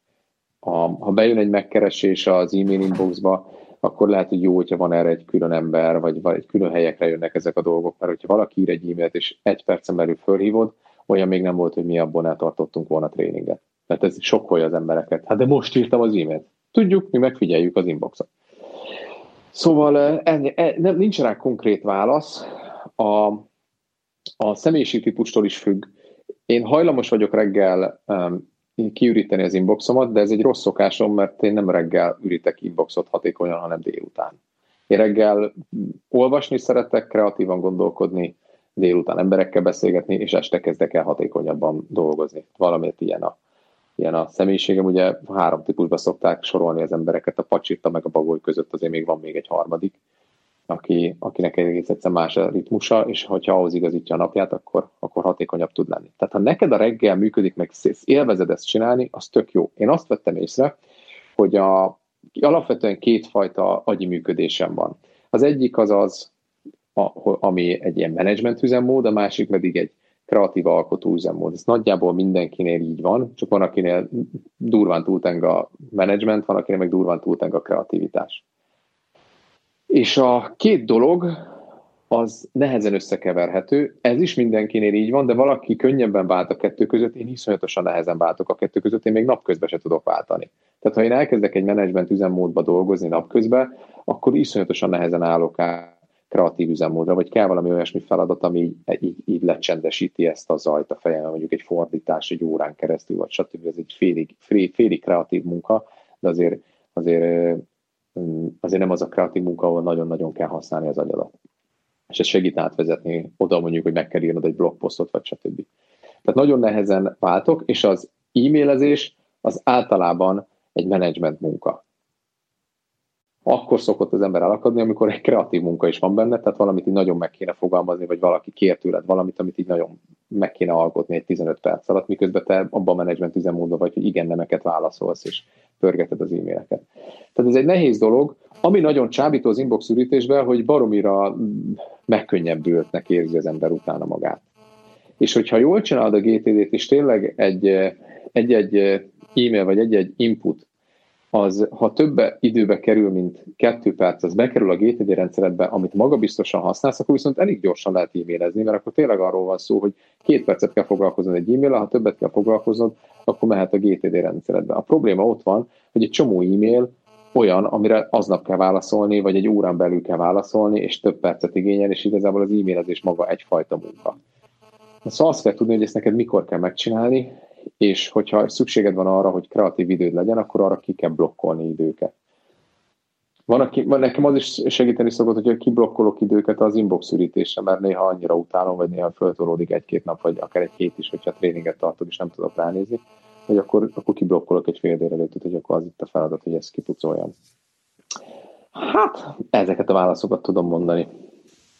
Ha, ha bejön egy megkeresés az e-mail inboxba, akkor lehet, hogy jó, hogyha van erre egy külön ember, vagy, vagy egy külön helyekre jönnek ezek a dolgok, mert hogyha valaki ír egy e-mailt, és egy percen belül fölhívod, olyan még nem volt, hogy mi abból eltartottunk volna tréninget. Mert ez sokkolja az embereket. Hát de most írtam az e-mailt. Tudjuk, mi megfigyeljük az inboxot. Szóval ennyi, e, nem, nincs rá konkrét válasz. A, a személyiségtípustól is függ. Én hajlamos vagyok reggel um, kiüríteni az inboxomat, de ez egy rossz szokásom, mert én nem reggel ürítek inboxot hatékonyan, hanem délután. Én reggel olvasni szeretek, kreatívan gondolkodni, délután emberekkel beszélgetni, és este kezdek el hatékonyabban dolgozni. Valamiért ilyen a ilyen a személyiségem, ugye három típusba szokták sorolni az embereket, a pacsirta meg a bagoly között azért még van még egy harmadik, aki, akinek egész egyszer más a ritmusa, és hogyha ahhoz igazítja a napját, akkor, akkor hatékonyabb tud lenni. Tehát ha neked a reggel működik, meg élvezed ezt csinálni, az tök jó. Én azt vettem észre, hogy a, alapvetően kétfajta agyi működésem van. Az egyik az az, a, ami egy ilyen menedzsment üzemmód, a másik pedig egy kreatív alkotó üzemmód. Ez nagyjából mindenkinél így van, csak van, akinél durván túlteng a menedzsment, van, akinél meg durván túlteng a kreativitás. És a két dolog az nehezen összekeverhető. Ez is mindenkinél így van, de valaki könnyebben vált a kettő között, én iszonyatosan nehezen váltok a kettő között, én még napközben se tudok váltani. Tehát ha én elkezdek egy menedzsment üzemmódba dolgozni napközben, akkor iszonyatosan nehezen állok át kreatív üzemmódra, vagy kell valami olyasmi feladat, ami így, így, így lecsendesíti ezt a zajt a fejem, mondjuk egy fordítás egy órán keresztül, vagy stb. Ez egy félig, félig kreatív munka, de azért, azért, azért nem az a kreatív munka, ahol nagyon-nagyon kell használni az agyadat. És ez segít átvezetni oda mondjuk, hogy meg kell írnod egy blogposztot, vagy stb. Tehát nagyon nehezen váltok, és az e-mailezés az általában egy menedzsment munka akkor szokott az ember elakadni, amikor egy kreatív munka is van benne, tehát valamit így nagyon meg kéne fogalmazni, vagy valaki kér tőled valamit, amit így nagyon meg kéne alkotni egy 15 perc alatt, miközben te abban a menedzsment üzemmódban vagy, hogy igen, nemeket válaszolsz, és pörgeted az e-maileket. Tehát ez egy nehéz dolog, ami nagyon csábító az inbox ürítésben, hogy baromira megkönnyebbültnek érzi az ember utána magát. És hogyha jól csinálod a GTD-t, és tényleg egy, egy-egy e-mail vagy egy-egy input az, ha több időbe kerül, mint kettő perc, az bekerül a GTD rendszeredbe, amit magabiztosan használsz, akkor viszont elég gyorsan lehet e-mailezni, mert akkor tényleg arról van szó, hogy két percet kell foglalkoznod egy e-mail, ha többet kell foglalkoznod, akkor mehet a GTD rendszeredbe. A probléma ott van, hogy egy csomó e-mail olyan, amire aznap kell válaszolni, vagy egy órán belül kell válaszolni, és több percet igényel, és igazából az e-mailezés maga egyfajta munka. Szóval azt kell tudni, hogy ezt neked mikor kell megcsinálni, és hogyha szükséged van arra, hogy kreatív időd legyen, akkor arra ki kell blokkolni időket. Van, aki, nekem az is segíteni szokott, hogy kiblokkolok időket az inbox ürítésre, mert néha annyira utálom, vagy néha föltolódik egy-két nap, vagy akár egy hét is, hogyha tréninget tartok, és nem tudok ránézni, hogy akkor, akkor kiblokkolok egy fél délelőttet, hogy akkor az itt a feladat, hogy ezt kipucoljam. Hát, ezeket a válaszokat tudom mondani.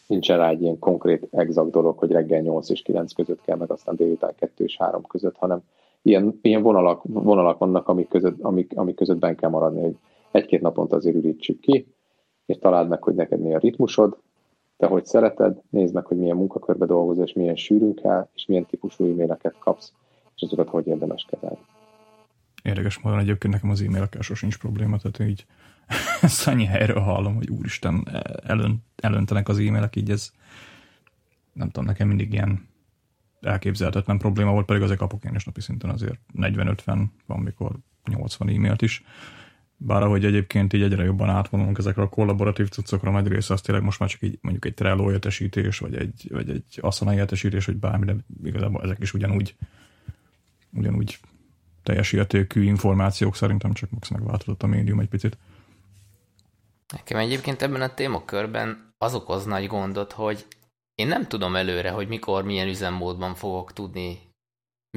Nincsen rá egy ilyen konkrét, exakt dolog, hogy reggel 8 és 9 között kell, meg aztán délután 2 és 3 között, hanem ilyen, ilyen vonalak, vonalak vannak, amik között, amik, amik között ben kell maradni, hogy egy-két naponta azért ürítsük ki, és találd meg, hogy neked mi a ritmusod, te hogy szereted, nézd meg, hogy milyen munkakörbe dolgozol, és milyen sűrűn kell, és milyen típusú e-maileket kapsz, és azokat hogy érdemes kezelni. Érdekes módon egyébként nekem az e-mailekkel sosincs probléma, tehát így ezt annyi helyről hallom, hogy úristen, elönt, elöntenek az e-mailek, így ez nem tudom, nekem mindig ilyen elképzelhetetlen probléma volt, pedig azért kapok én is napi szinten azért 40-50, van mikor 80 e-mailt is. Bár ahogy egyébként így egyre jobban átvonulunk ezekre a kollaboratív cuccokra, nagy része az tényleg most már csak így mondjuk egy Trello értesítés, vagy egy, vagy egy Asana értesítés, vagy bármi, de igazából ezek is ugyanúgy, ugyanúgy teljes értékű információk szerintem, csak max megváltozott a médium egy picit. Nekem egyébként ebben a témakörben az okoz nagy gondot, hogy én nem tudom előre, hogy mikor, milyen üzemmódban fogok tudni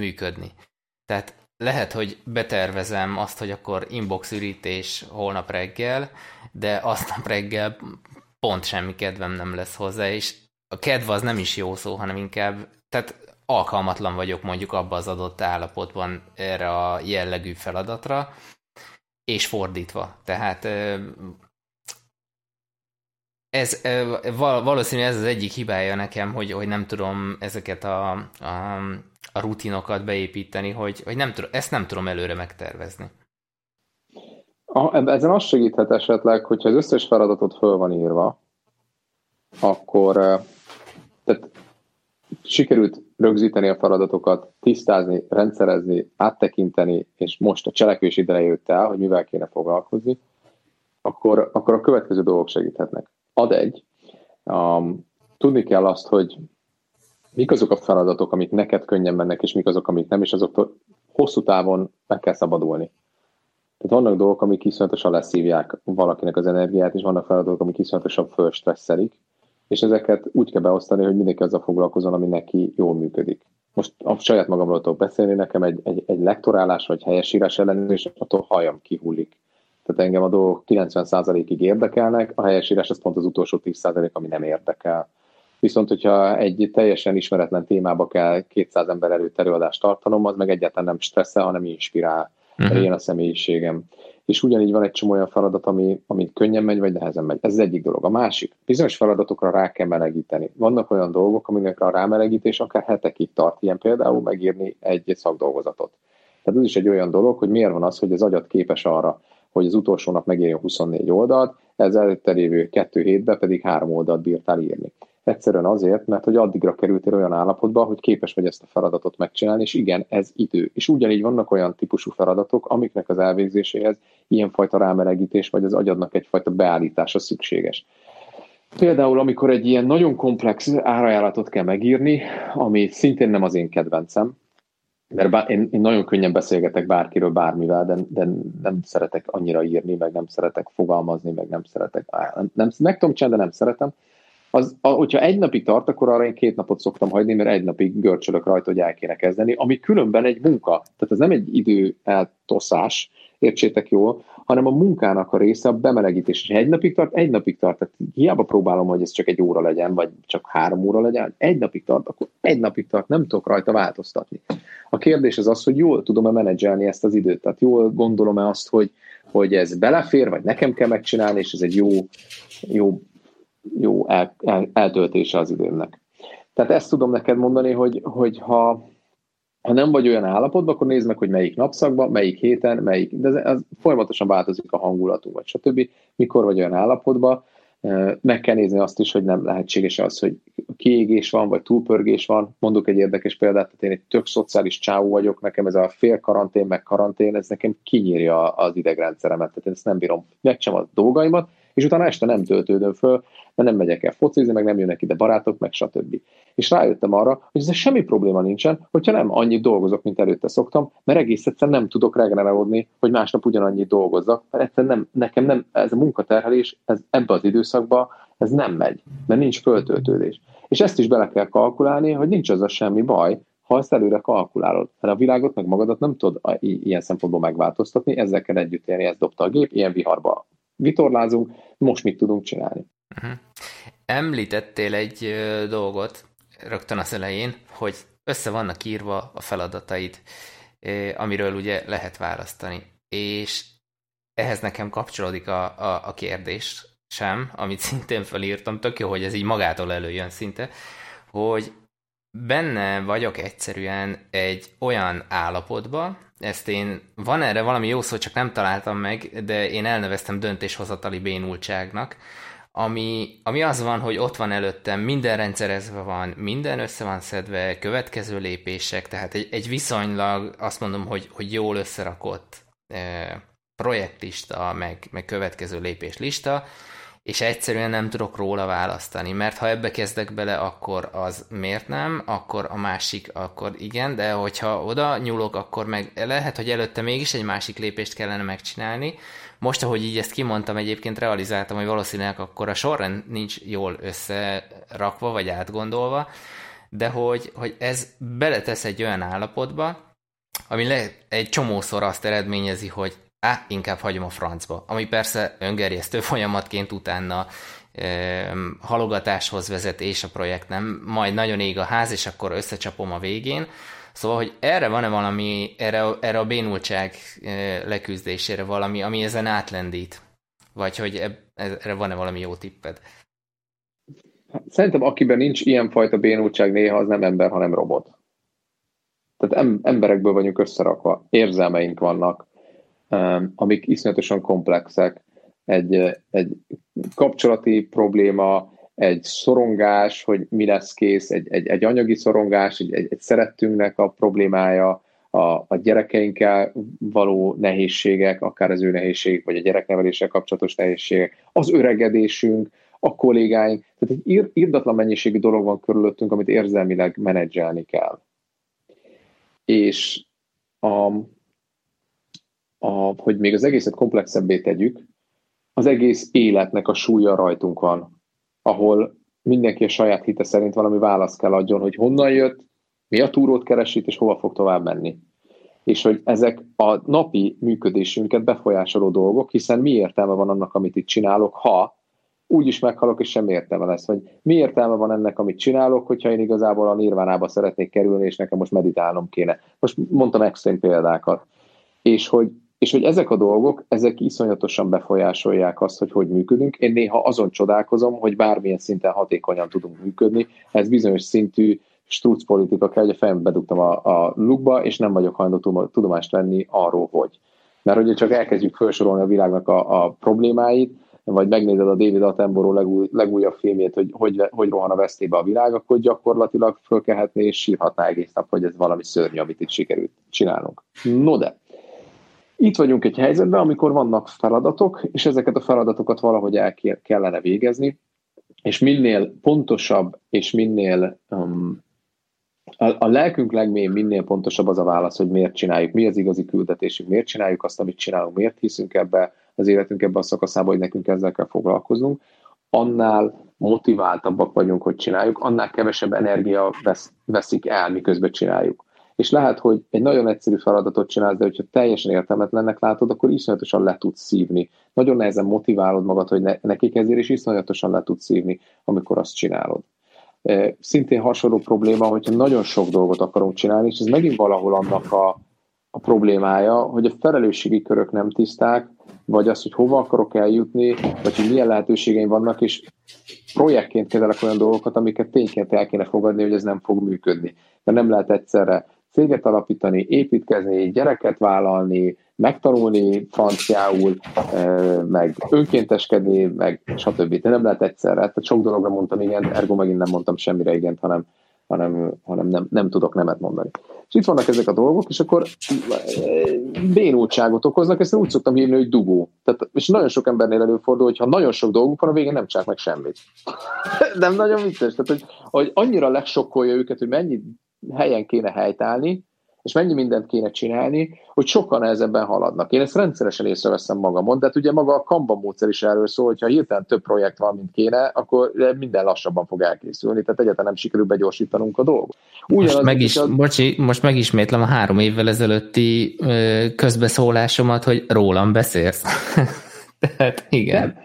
működni. Tehát lehet, hogy betervezem azt, hogy akkor inbox ürítés holnap reggel, de aznap reggel pont semmi kedvem nem lesz hozzá, és a kedv az nem is jó szó, hanem inkább, tehát alkalmatlan vagyok mondjuk abban az adott állapotban erre a jellegű feladatra, és fordítva. Tehát ez valószínű ez az egyik hibája nekem, hogy, hogy nem tudom ezeket a, a, a rutinokat beépíteni, hogy, hogy nem tudom, ezt nem tudom előre megtervezni. A, ezen az segíthet esetleg, hogyha az összes feladatot föl van írva, akkor tehát sikerült rögzíteni a feladatokat, tisztázni, rendszerezni, áttekinteni, és most a cselekvés ideje jött el, hogy mivel kéne foglalkozni, akkor, akkor a következő dolgok segíthetnek. Ad egy, um, tudni kell azt, hogy mik azok a feladatok, amik neked könnyen mennek, és mik azok, amik nem, és azoktól hosszú távon meg kell szabadulni. Tehát vannak dolgok, amik iszonyatosan leszívják valakinek az energiát, és vannak feladatok, amik iszonyatosan fölstresszelik, és ezeket úgy kell beosztani, hogy mindenki azzal foglalkozon, ami neki jól működik. Most a saját magamról tudok beszélni, nekem egy, egy, egy lektorálás vagy helyesírás ellenőrzés, attól hajam kihullik. Tehát engem a dolgok 90%-ig érdekelnek, a helyesírás az pont az utolsó 10% ami nem érdekel. Viszont, hogyha egy teljesen ismeretlen témába kell 200 ember előtt előadást tartanom, az meg egyáltalán nem stresszel, hanem inspirál. Uh-huh. Ilyen a személyiségem és ugyanígy van egy csomó olyan feladat, ami, ami könnyen megy, vagy nehezen megy. Ez az egyik dolog. A másik, bizonyos feladatokra rá kell melegíteni. Vannak olyan dolgok, amiknek a rámelegítés akár hetekig tart, ilyen például megírni egy szakdolgozatot. Tehát ez is egy olyan dolog, hogy miért van az, hogy az agyat képes arra, hogy az utolsó nap megírjon 24 oldalt, ez előtte lévő kettő hétben pedig három oldalt bírtál írni. Egyszerűen azért, mert hogy addigra kerültél olyan állapotba, hogy képes vagy ezt a feladatot megcsinálni, és igen, ez idő. És ugyanígy vannak olyan típusú feladatok, amiknek az elvégzéséhez ilyenfajta rámelegítés, vagy az agyadnak egyfajta beállítása szükséges. Például, amikor egy ilyen nagyon komplex árajánlatot kell megírni, ami szintén nem az én kedvencem, mert bár, én, én nagyon könnyen beszélgetek bárkiről, bármivel, de, de nem szeretek annyira írni, meg nem szeretek fogalmazni, meg nem szeretek, nem, meg tudom csinálni, de nem szeretem, az, a, hogyha egy napig tart, akkor arra én két napot szoktam hagyni, mert egy napig görcsölök rajta, hogy el kéne kezdeni, ami különben egy munka. Tehát ez nem egy idő eltoszás, értsétek jól, hanem a munkának a része a bemelegítés. És egy napig tart, egy napig tart. Tehát hiába próbálom, hogy ez csak egy óra legyen, vagy csak három óra legyen, egy napig tart, akkor egy napig tart, nem tudok rajta változtatni. A kérdés az az, hogy jól tudom-e menedzselni ezt az időt. Tehát jól gondolom-e azt, hogy, hogy ez belefér, vagy nekem kell megcsinálni, és ez egy jó, jó jó el, el, eltöltése az időmnek. Tehát ezt tudom neked mondani, hogy, hogy ha, ha nem vagy olyan állapotban, akkor nézd meg, hogy melyik napszakban, melyik héten, melyik, de ez, ez folyamatosan változik a hangulatunk, vagy stb. Mikor vagy olyan állapotban, meg kell nézni azt is, hogy nem lehetséges az, hogy kiégés van, vagy túlpörgés van. Mondok egy érdekes példát, tehát én egy tök szociális csávó vagyok, nekem ez a fél karantén, meg karantén, ez nekem kinyírja az idegrendszeremet, tehát én ezt nem bírom. Megcsem a dolgaimat, és utána este nem töltődöm föl, mert nem megyek el focizni, meg nem jönnek ide barátok, meg stb. És rájöttem arra, hogy ez semmi probléma nincsen, hogyha nem annyit dolgozok, mint előtte szoktam, mert egész egyszerűen nem tudok regenerálódni, hogy másnap ugyanannyit dolgozzak, mert egyszerűen nem, nekem nem, ez a munkaterhelés, ez ebbe az időszakba, ez nem megy, mert nincs föltöltődés. És ezt is bele kell kalkulálni, hogy nincs az a semmi baj, ha ezt előre kalkulálod. Mert a világot meg magadat nem tudod ilyen szempontból megváltoztatni, ezzel kell együtt élni, ezt dobta a gép, ilyen viharba vitorlázunk, most mit tudunk csinálni. Uh-huh. Említettél egy dolgot rögtön az elején, hogy össze vannak írva a feladataid, amiről ugye lehet választani. És ehhez nekem kapcsolódik a, a, a kérdés sem, amit szintén felírtam, tök jó, hogy ez így magától előjön szinte, hogy benne vagyok egyszerűen egy olyan állapotba, ezt én, van erre valami jó szó, csak nem találtam meg, de én elneveztem döntéshozatali bénultságnak, ami, ami az van, hogy ott van előttem, minden rendszerezve van, minden össze van szedve, következő lépések, tehát egy, egy viszonylag azt mondom, hogy, hogy jól összerakott e, projektlista, meg, meg következő lépéslista, és egyszerűen nem tudok róla választani, mert ha ebbe kezdek bele, akkor az miért nem, akkor a másik, akkor igen, de hogyha oda nyúlok, akkor meg lehet, hogy előtte mégis egy másik lépést kellene megcsinálni. Most, ahogy így ezt kimondtam, egyébként realizáltam, hogy valószínűleg akkor a sorrend nincs jól összerakva, vagy átgondolva, de hogy, hogy ez beletesz egy olyan állapotba, ami le, egy csomószor azt eredményezi, hogy á, inkább hagyom a francba. Ami persze öngerjesztő folyamatként utána e, halogatáshoz vezet, és a projekt nem, majd nagyon ég a ház, és akkor összecsapom a végén. Szóval, hogy erre van-e valami, erre, erre a bénultság e, leküzdésére valami, ami ezen átlendít? Vagy hogy erre van-e valami jó tipped? Szerintem akiben nincs ilyenfajta bénultság néha, az nem ember, hanem robot. Tehát emberekből vagyunk összerakva, érzelmeink vannak, amik iszonyatosan komplexek. Egy, egy kapcsolati probléma, egy szorongás, hogy mi lesz kész, egy, egy, egy anyagi szorongás, egy, egy, egy szerettünknek a problémája, a, a gyerekeinkkel való nehézségek, akár az ő nehézség, vagy a gyerekneveléssel kapcsolatos nehézségek, az öregedésünk, a kollégáink, tehát egy ír, mennyiségű dolog van körülöttünk, amit érzelmileg menedzselni kell. És a, a, hogy még az egészet komplexebbé tegyük, az egész életnek a súlya rajtunk van, ahol mindenki a saját hite szerint valami választ kell adjon, hogy honnan jött, mi a túrót keresít, és hova fog tovább menni. És hogy ezek a napi működésünket befolyásoló dolgok, hiszen mi értelme van annak, amit itt csinálok, ha úgy is meghalok, és sem értelme lesz, hogy mi értelme van ennek, amit csinálok, hogyha én igazából a nirvánába szeretnék kerülni, és nekem most meditálnom kéne. Most mondtam extrém példákat. És hogy és hogy ezek a dolgok, ezek iszonyatosan befolyásolják azt, hogy hogy működünk. Én néha azon csodálkozom, hogy bármilyen szinten hatékonyan tudunk működni. Ez bizonyos szintű struc politika kell, hogy a fejembe bedugtam a, a lukba, és nem vagyok hajlandó tudomást venni arról, hogy. Mert hogyha csak elkezdjük felsorolni a világnak a, a problémáit, vagy megnézed a David Attenborough legúj, legújabb filmjét, hogy, hogy hogy rohan a vesztébe a világ, akkor gyakorlatilag fölkelhetné és sírhatná egész nap, hogy ez valami szörnyű, amit itt sikerült csinálnunk. No de, itt vagyunk egy helyzetben, amikor vannak feladatok, és ezeket a feladatokat valahogy el kellene végezni, és minél pontosabb, és minél um, a, a lelkünk legmélyén minél pontosabb az a válasz, hogy miért csináljuk, mi az igazi küldetésünk, miért csináljuk azt, amit csinálunk, miért hiszünk ebbe az életünk ebbe a szakaszába, hogy nekünk ezzel kell foglalkoznunk, annál motiváltabbak vagyunk, hogy csináljuk, annál kevesebb energia vesz, veszik el, miközben csináljuk és lehet, hogy egy nagyon egyszerű feladatot csinálsz, de hogyha teljesen értelmetlennek látod, akkor iszonyatosan le tudsz szívni. Nagyon nehezen motiválod magad, hogy ne, neki kezdjél, és iszonyatosan le tudsz szívni, amikor azt csinálod. Szintén hasonló probléma, hogyha nagyon sok dolgot akarunk csinálni, és ez megint valahol annak a, a problémája, hogy a felelősségi körök nem tiszták, vagy az, hogy hova akarok eljutni, vagy hogy milyen lehetőségeim vannak, és projektként kezelek olyan dolgokat, amiket tényként el kéne fogadni, hogy ez nem fog működni. De nem lehet egyszerre céget alapítani, építkezni, gyereket vállalni, megtanulni franciául, meg önkénteskedni, meg stb. De nem lehet egyszerre. Tehát sok dologra mondtam igen, ergo megint nem mondtam semmire igen, hanem, hanem, hanem nem, nem tudok nemet mondani. És itt vannak ezek a dolgok, és akkor bénultságot okoznak, ezt úgy szoktam hívni, hogy dugó. Tehát, és nagyon sok embernél előfordul, hogy ha nagyon sok dolguk van, a végén nem csinálják meg semmit. nem nagyon vicces. Tehát, hogy, hogy annyira legsokkolja őket, hogy mennyi helyen kéne helytállni, és mennyi mindent kéne csinálni, hogy sokkal nehezebben haladnak. Én ezt rendszeresen észreveszem magamon, de hát ugye maga a Kanban módszer is erről szól, hogy ha hirtelen több projekt van, mint kéne, akkor minden lassabban fog elkészülni, tehát egyáltalán nem sikerül begyorsítanunk a dolgot. Ugyanaz, most, meg is, a... bocsi, most megismétlem a három évvel ezelőtti ö, közbeszólásomat, hogy rólam beszélsz. tehát igen. Nem.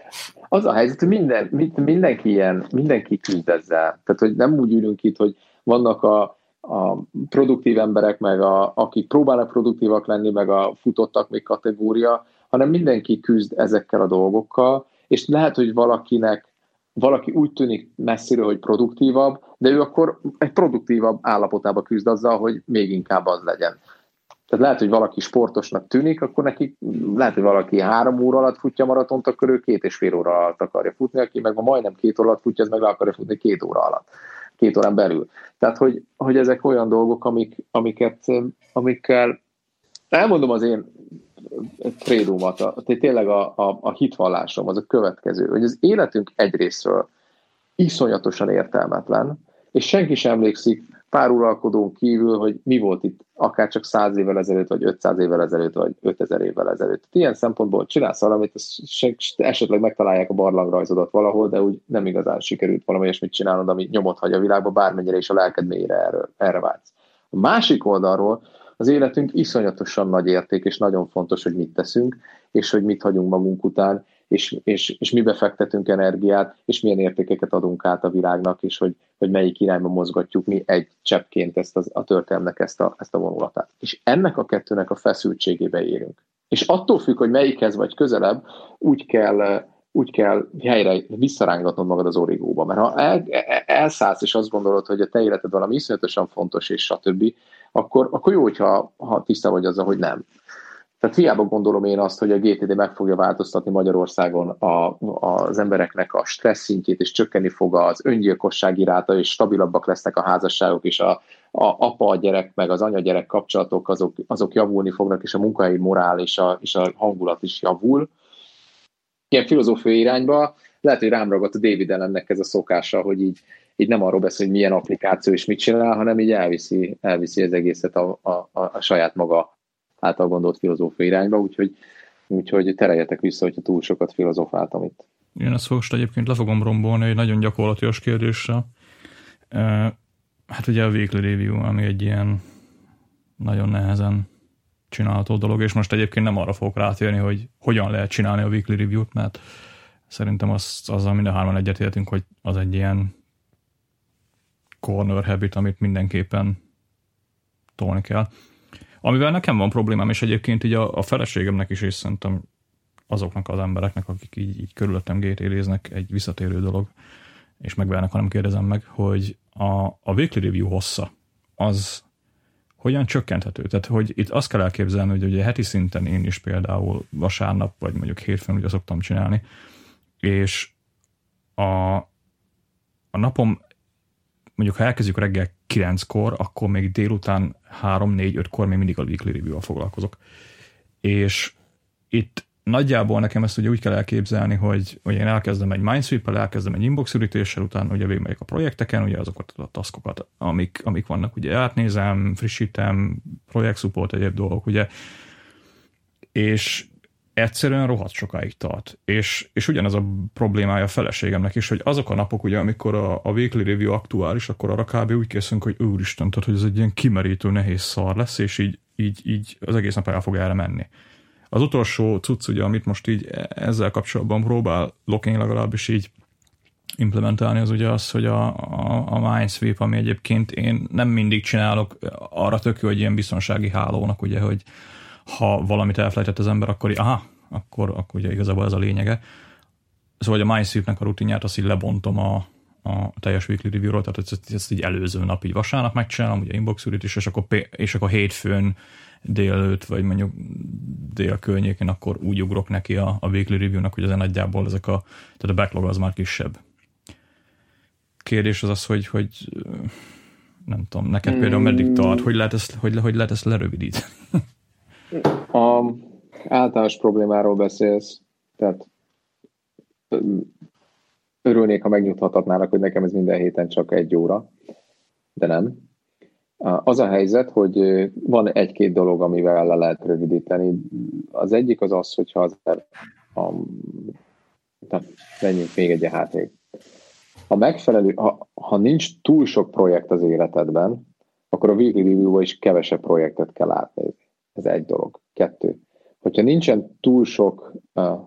Az a helyzet, hogy minden, mindenki ilyen, mindenki küzd ezzel. Tehát, hogy nem úgy ülünk itt, hogy vannak a a produktív emberek, meg a, akik próbálnak produktívak lenni, meg a futottak még kategória, hanem mindenki küzd ezekkel a dolgokkal, és lehet, hogy valakinek valaki úgy tűnik messziről, hogy produktívabb, de ő akkor egy produktívabb állapotába küzd azzal, hogy még inkább az legyen. Tehát lehet, hogy valaki sportosnak tűnik, akkor neki lehet, hogy valaki három óra alatt futja maratont, akkor ő két és fél óra alatt akarja futni, aki meg ma majdnem két óra alatt futja, az meg le akarja futni két óra alatt, két órán belül. Tehát, hogy, hogy ezek olyan dolgok, amik, amiket, amikkel elmondom az én trédumat, a, tényleg a, a, a hitvallásom az a következő, hogy az életünk egyrésztről iszonyatosan értelmetlen, és senki sem emlékszik pár uralkodón kívül, hogy mi volt itt akár csak 100 évvel ezelőtt, vagy 500 évvel ezelőtt, vagy 5000 évvel ezelőtt. Ilyen szempontból csinálsz valamit, esetleg megtalálják a barlangrajzodat valahol, de úgy nem igazán sikerült valami ilyesmit csinálnod, ami nyomot hagy a világba, bármennyire is a lelked mélyre erre, erre vágysz. A másik oldalról az életünk iszonyatosan nagy érték, és nagyon fontos, hogy mit teszünk, és hogy mit hagyunk magunk után, és, és, és mibe fektetünk energiát, és milyen értékeket adunk át a világnak, és hogy, hogy melyik irányba mozgatjuk mi egy cseppként ezt a, a történelmnek ezt a, ezt a vonulatát. És ennek a kettőnek a feszültségébe érünk. És attól függ, hogy melyikhez vagy közelebb, úgy kell, úgy kell helyre visszarángatnod magad az origóba. Mert ha el, elszállsz, és azt gondolod, hogy a te életed valami iszonyatosan fontos, és stb., akkor, akkor jó, hogyha ha tiszta vagy azzal, hogy nem. Tehát hiába gondolom én azt, hogy a GTD meg fogja változtatni Magyarországon a, az embereknek a stressz szintjét, és csökkenni fog az öngyilkossági ráta, és stabilabbak lesznek a házasságok, és a, a apa-gyerek meg az anya-gyerek kapcsolatok, azok, azok javulni fognak, és a munkahelyi morál és a, és a hangulat is javul. Ilyen filozófiai irányba lehet, hogy rám ragadt a David ellennek ez a szokása, hogy így, így nem arról beszél, hogy milyen applikáció és mit csinál, hanem így elviszi, elviszi az egészet a, a, a saját maga által gondolt filozófia irányba, úgyhogy, úgyhogy tereljetek vissza, hogyha túl sokat filozofáltam itt. Én ezt most egyébként le fogom rombolni egy nagyon gyakorlatilag kérdésre. Hát ugye a weekly review, ami egy ilyen nagyon nehezen csinálható dolog, és most egyébként nem arra fogok rátérni, hogy hogyan lehet csinálni a weekly review-t, mert szerintem az, azzal mind a hárman egyetértünk, hogy az egy ilyen corner habit, amit mindenképpen tolni kell. Amivel nekem van problémám, és egyébként így a, a feleségemnek is, és szerintem azoknak az embereknek, akik így, így körülöttem gétéréznek, egy visszatérő dolog, és megvárnak, ha nem kérdezem meg, hogy a, a weekly review hossza, az hogyan csökkenthető? Tehát, hogy itt azt kell elképzelni, hogy ugye heti szinten én is például vasárnap, vagy mondjuk hétfőn ugye szoktam csinálni, és a, a napom mondjuk ha elkezdjük reggel 9-kor, akkor még délután 3-4-5-kor még mindig a weekly review-val foglalkozok. És itt nagyjából nekem ezt ugye úgy kell elképzelni, hogy, hogy én elkezdem egy Minesweep-el, elkezdem egy inbox ürítéssel, utána ugye végigmegyek a projekteken, ugye azokat a taskokat, amik, amik vannak, ugye átnézem, frissítem, projekt support, egyéb dolgok, ugye, és egyszerűen rohadt sokáig tart. És, és ugyanez a problémája a feleségemnek is, hogy azok a napok, ugye, amikor a, a weekly review aktuális, akkor arra kb. úgy készülünk, hogy úristen, tehát, hogy ez egy ilyen kimerítő, nehéz szar lesz, és így, így, így az egész nap el fog erre menni. Az utolsó cucc, ugye, amit most így ezzel kapcsolatban próbál Lokin legalábbis így implementálni, az ugye az, hogy a, a, a Minesweep, ami egyébként én nem mindig csinálok, arra tök hogy ilyen biztonsági hálónak, ugye, hogy ha valamit elfelejtett az ember, akkor aha, akkor, akkor ugye igazából ez a lényege. Szóval a MySweep-nek a rutinját azt így lebontom a, a teljes weekly review-ról, tehát ezt, ezt így előző nap így vasárnap megcsinálom, ugye inbox is, és akkor, és akkor hétfőn délelőtt, vagy mondjuk dél környékén, akkor úgy ugrok neki a, a weekly review-nak, hogy ezen nagyjából ezek a, tehát a backlog az már kisebb. Kérdés az az, hogy, hogy nem tudom, neked például meddig tart, hogy lehet ezt, hogy, hogy lehet ezt lerövidíteni? A általános problémáról beszélsz, tehát örülnék, ha megnyugtathatnának, hogy nekem ez minden héten csak egy óra, de nem. Az a helyzet, hogy van egy-két dolog, amivel le lehet rövidíteni. Az egyik az az, hogyha az a, menjünk még egy hátrébb. Ha megfelelő, ha, ha nincs túl sok projekt az életedben, akkor a weekly review is kevesebb projektet kell átnézni. Ez egy dolog. Kettő. Hogyha nincsen túl sok uh,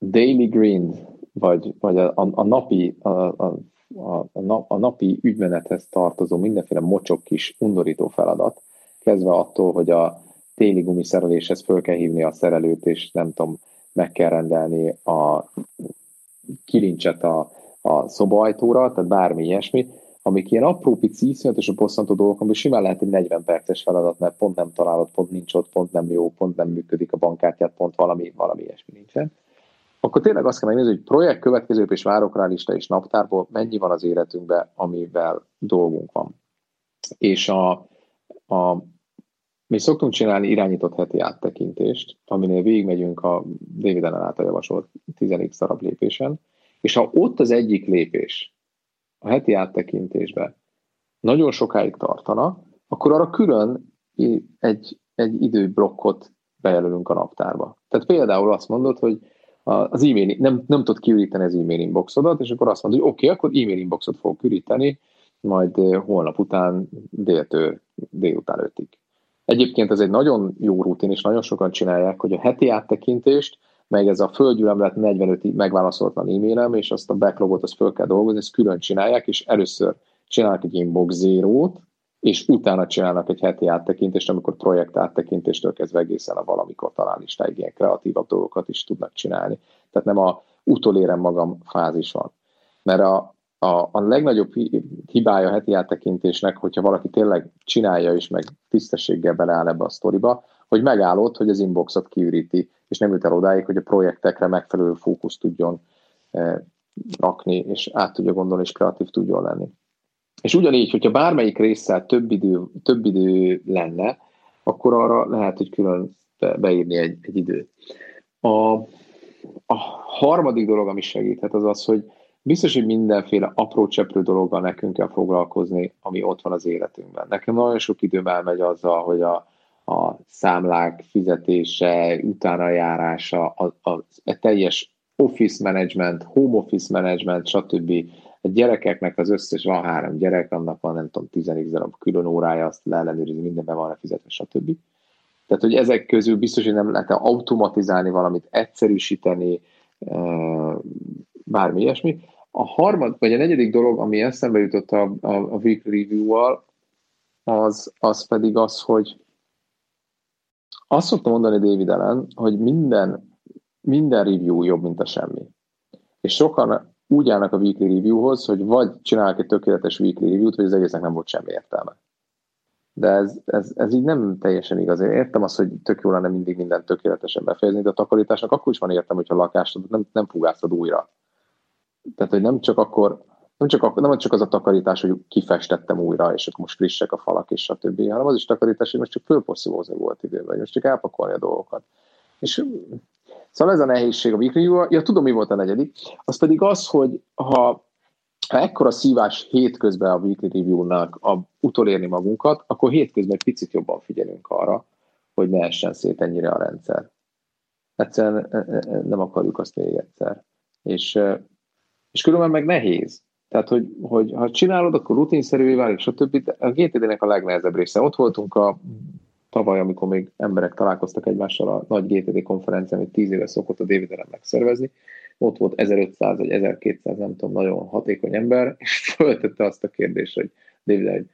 daily grind, vagy, vagy a, a, a napi a, a, a, a napi ügymenethez tartozó mindenféle mocsok kis undorító feladat, kezdve attól, hogy a téli gumiszereléshez föl kell hívni a szerelőt, és nem tudom, meg kell rendelni a kilincset a, a szobaajtóra, tehát bármi ilyesmi, amik ilyen apró pici, iszonyatos a bosszantó dolgok, ami simán lehet egy 40 perces feladat, mert pont nem találod, pont nincs ott, pont nem jó, pont nem működik a bankkártyát, pont valami, valami ilyesmi nincsen. Akkor tényleg azt kell megnézni, hogy projekt következő és várok rá lista és naptárból mennyi van az életünkben, amivel dolgunk van. És a, a mi szoktunk csinálni irányított heti áttekintést, aminél végigmegyünk a David Allen által javasolt 10 darab lépésen, és ha ott az egyik lépés a heti áttekintésbe nagyon sokáig tartana, akkor arra külön egy, egy időblokkot bejelölünk a naptárba. Tehát például azt mondod, hogy az e-mail, nem, nem tud kiüríteni az e-mail inboxodat, és akkor azt mondod, hogy oké, okay, akkor e-mail inboxot fog üríteni, majd holnap után déltől délután ötig. Egyébként ez egy nagyon jó rutin, és nagyon sokan csinálják, hogy a heti áttekintést, meg ez a földgyűlömlet 45 megválaszolatlan e-mailem, és azt a backlogot azt föl kell dolgozni, ezt külön csinálják, és először csinálnak egy inbox zérót, és utána csinálnak egy heti áttekintést, amikor projekt áttekintéstől kezdve egészen a valamikor talán listáig ilyen kreatívabb dolgokat is tudnak csinálni. Tehát nem a utolérem magam fázis van. Mert a, a, a legnagyobb hibája a heti áttekintésnek, hogyha valaki tényleg csinálja és meg tisztességgel beleáll ebbe a sztoriba, hogy megállod, hogy az inboxot kiüríti, és nem jut el odáig, hogy a projektekre megfelelő fókusz tudjon eh, rakni, és át tudja gondolni, és kreatív tudjon lenni. És ugyanígy, hogyha bármelyik résszel több idő, több idő lenne, akkor arra lehet, hogy külön beírni egy, egy időt. A, a harmadik dolog, ami segíthet, az az, hogy biztos, hogy mindenféle apró cseprő dologgal nekünk kell foglalkozni, ami ott van az életünkben. Nekem nagyon sok időm elmegy azzal, hogy a, a számlák fizetése, utána járása, a, a, a teljes office management, home office management, stb. A gyerekeknek az összes, van három gyerek, annak van nem tudom, 10 darab külön órája, azt leellenőrizni, mindenben van a fizetve, stb. Tehát, hogy ezek közül biztos, hogy nem lehet automatizálni valamit, egyszerűsíteni, bármi ilyesmi. A harmad, vagy a negyedik dolog, ami eszembe jutott a, a, a weekly review-val, az, az pedig az, hogy azt szoktam mondani David ellen, hogy minden, minden review jobb, mint a semmi. És sokan úgy állnak a weekly reviewhoz, hogy vagy csinálnak egy tökéletes weekly review-t, vagy az egésznek nem volt semmi értelme. De ez, ez, ez így nem teljesen igaz. Én értem azt, hogy tök jó lenne mindig minden tökéletesen befejezni, de a takarításnak akkor is van értem, hogyha a lakást nem, nem fugáztad újra. Tehát, hogy nem csak akkor, nem csak, nem csak az a takarítás, hogy kifestettem újra, és akkor most frissek a falak, és stb., hanem az is takarítás, hogy most csak fölporszívózni volt időben, vagy most csak elpakolni a dolgokat. És szóval ez a nehézség a weekly Ja, tudom, mi volt a negyedik. Az pedig az, hogy ha ha ekkora szívás hétközben a weekly review-nak a, utolérni magunkat, akkor hétközben picit jobban figyelünk arra, hogy ne essen szét ennyire a rendszer. Egyszerűen e, e, e, nem akarjuk azt még egyszer. És és különben meg nehéz. Tehát, hogy, hogy ha csinálod, akkor rutinszerűvé válik, stb. A GTD-nek a legnehezebb része. Ott voltunk a tavaly, amikor még emberek találkoztak egymással a nagy GTD konferencián, hogy tíz éve szokott a David Allen megszervezni. Ott volt 1500 vagy 1200, nem tudom, nagyon hatékony ember, és föltette azt a kérdést, hogy David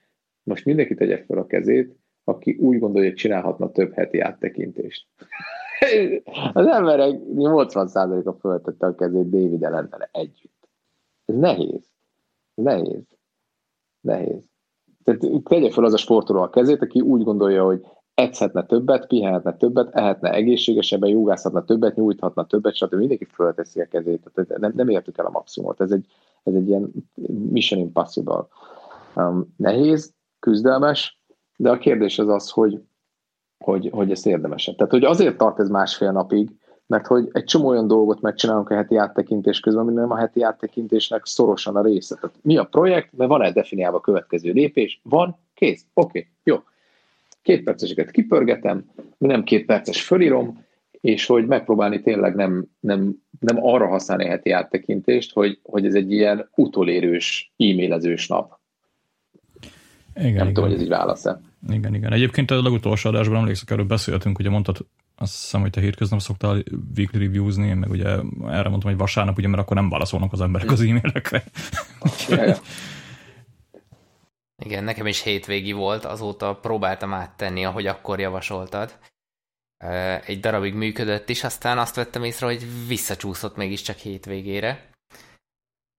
most mindenki tegye fel a kezét, aki úgy gondolja, hogy csinálhatna több heti áttekintést. Az emberek 80%-a föltette a kezét David ellen együtt. Ez nehéz. Nehéz. Nehéz. Tehát tegye fel az a sportoló a kezét, aki úgy gondolja, hogy edzhetne többet, pihenhetne többet, ehetne egészségesebben, jogászhatna többet, nyújthatna többet, stb. Mindenki fölteszi a kezét. Tehát nem, nem értük el a maximumot. Ez egy, ez egy ilyen mission impossible. Um, nehéz, küzdelmes, de a kérdés az az, hogy, hogy, hogy ezt érdemesebb. Tehát, hogy azért tart ez másfél napig, mert hogy egy csomó olyan dolgot megcsinálunk a heti áttekintés közben, ami nem a heti áttekintésnek szorosan a része. Tehát mi a projekt, mert van-e definiálva a következő lépés? Van, kész, oké, okay, jó. Két perceseket kipörgetem, nem két perces fölírom, és hogy megpróbálni tényleg nem, nem, nem arra használni a heti áttekintést, hogy, hogy ez egy ilyen utolérős, e-mailezős nap. Igen, nem igen. tudom, hogy ez így válasz-e. Igen, igen. Egyébként a legutolsó adásban emlékszek, erről beszéltünk, ugye mondtad, azt hiszem, hogy te hétköznap szoktál weekly reviews-ni, én meg ugye erre mondtam, hogy vasárnap, ugye, mert akkor nem válaszolnak az emberek az e-mailekre. Igen, nekem is hétvégi volt, azóta próbáltam áttenni, ahogy akkor javasoltad. Egy darabig működött is, aztán azt vettem észre, hogy visszacsúszott mégiscsak hétvégére.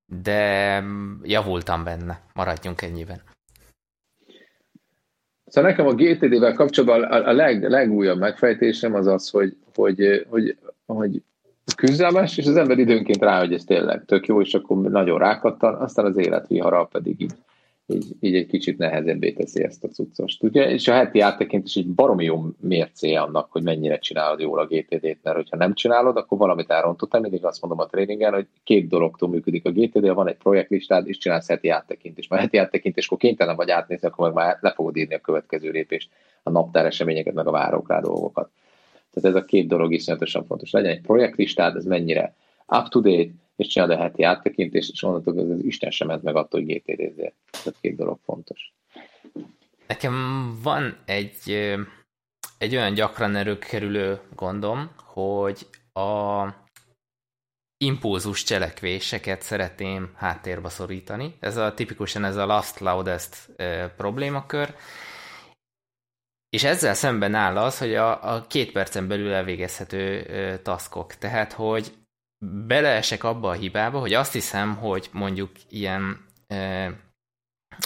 de javultam benne, maradjunk ennyiben. Szóval nekem a GTD-vel kapcsolatban a, a leg, legújabb megfejtésem az az, hogy, hogy, hogy, hogy küzdelmes, és az ember időnként rá, hogy ez tényleg tök jó, és akkor nagyon rákattan, aztán az életvihara pedig így így, így egy kicsit nehezebbé teszi ezt a cuccost. Ugye? És a heti áttekintés egy baromi jó mércé annak, hogy mennyire csinálod jól a GTD-t, mert hogyha nem csinálod, akkor valamit elrontottál. Mindig azt mondom a tréningen, hogy két dologtól működik a GTD, van egy projektlistád, és csinálsz heti áttekintést. Mert heti áttekintés, akkor kénytelen vagy átnézni, akkor meg már le fogod írni a következő lépést, a naptár eseményeket, meg a várok rá dolgokat. Tehát ez a két dolog iszonyatosan fontos. Legyen egy projektlistád, ez mennyire up-to-date, és csinálod a heti áttekintést, és onnantól az Isten sem ment meg attól, hogy gtd Tehát két dolog fontos. Nekem van egy, egy olyan gyakran erőkerülő gondom, hogy a impulzus cselekvéseket szeretném háttérbe szorítani. Ez a tipikusan ez a last loudest e, problémakör. És ezzel szemben áll az, hogy a, a két percen belül elvégezhető e, taskok. Tehát, hogy beleesek abba a hibába, hogy azt hiszem, hogy mondjuk ilyen e,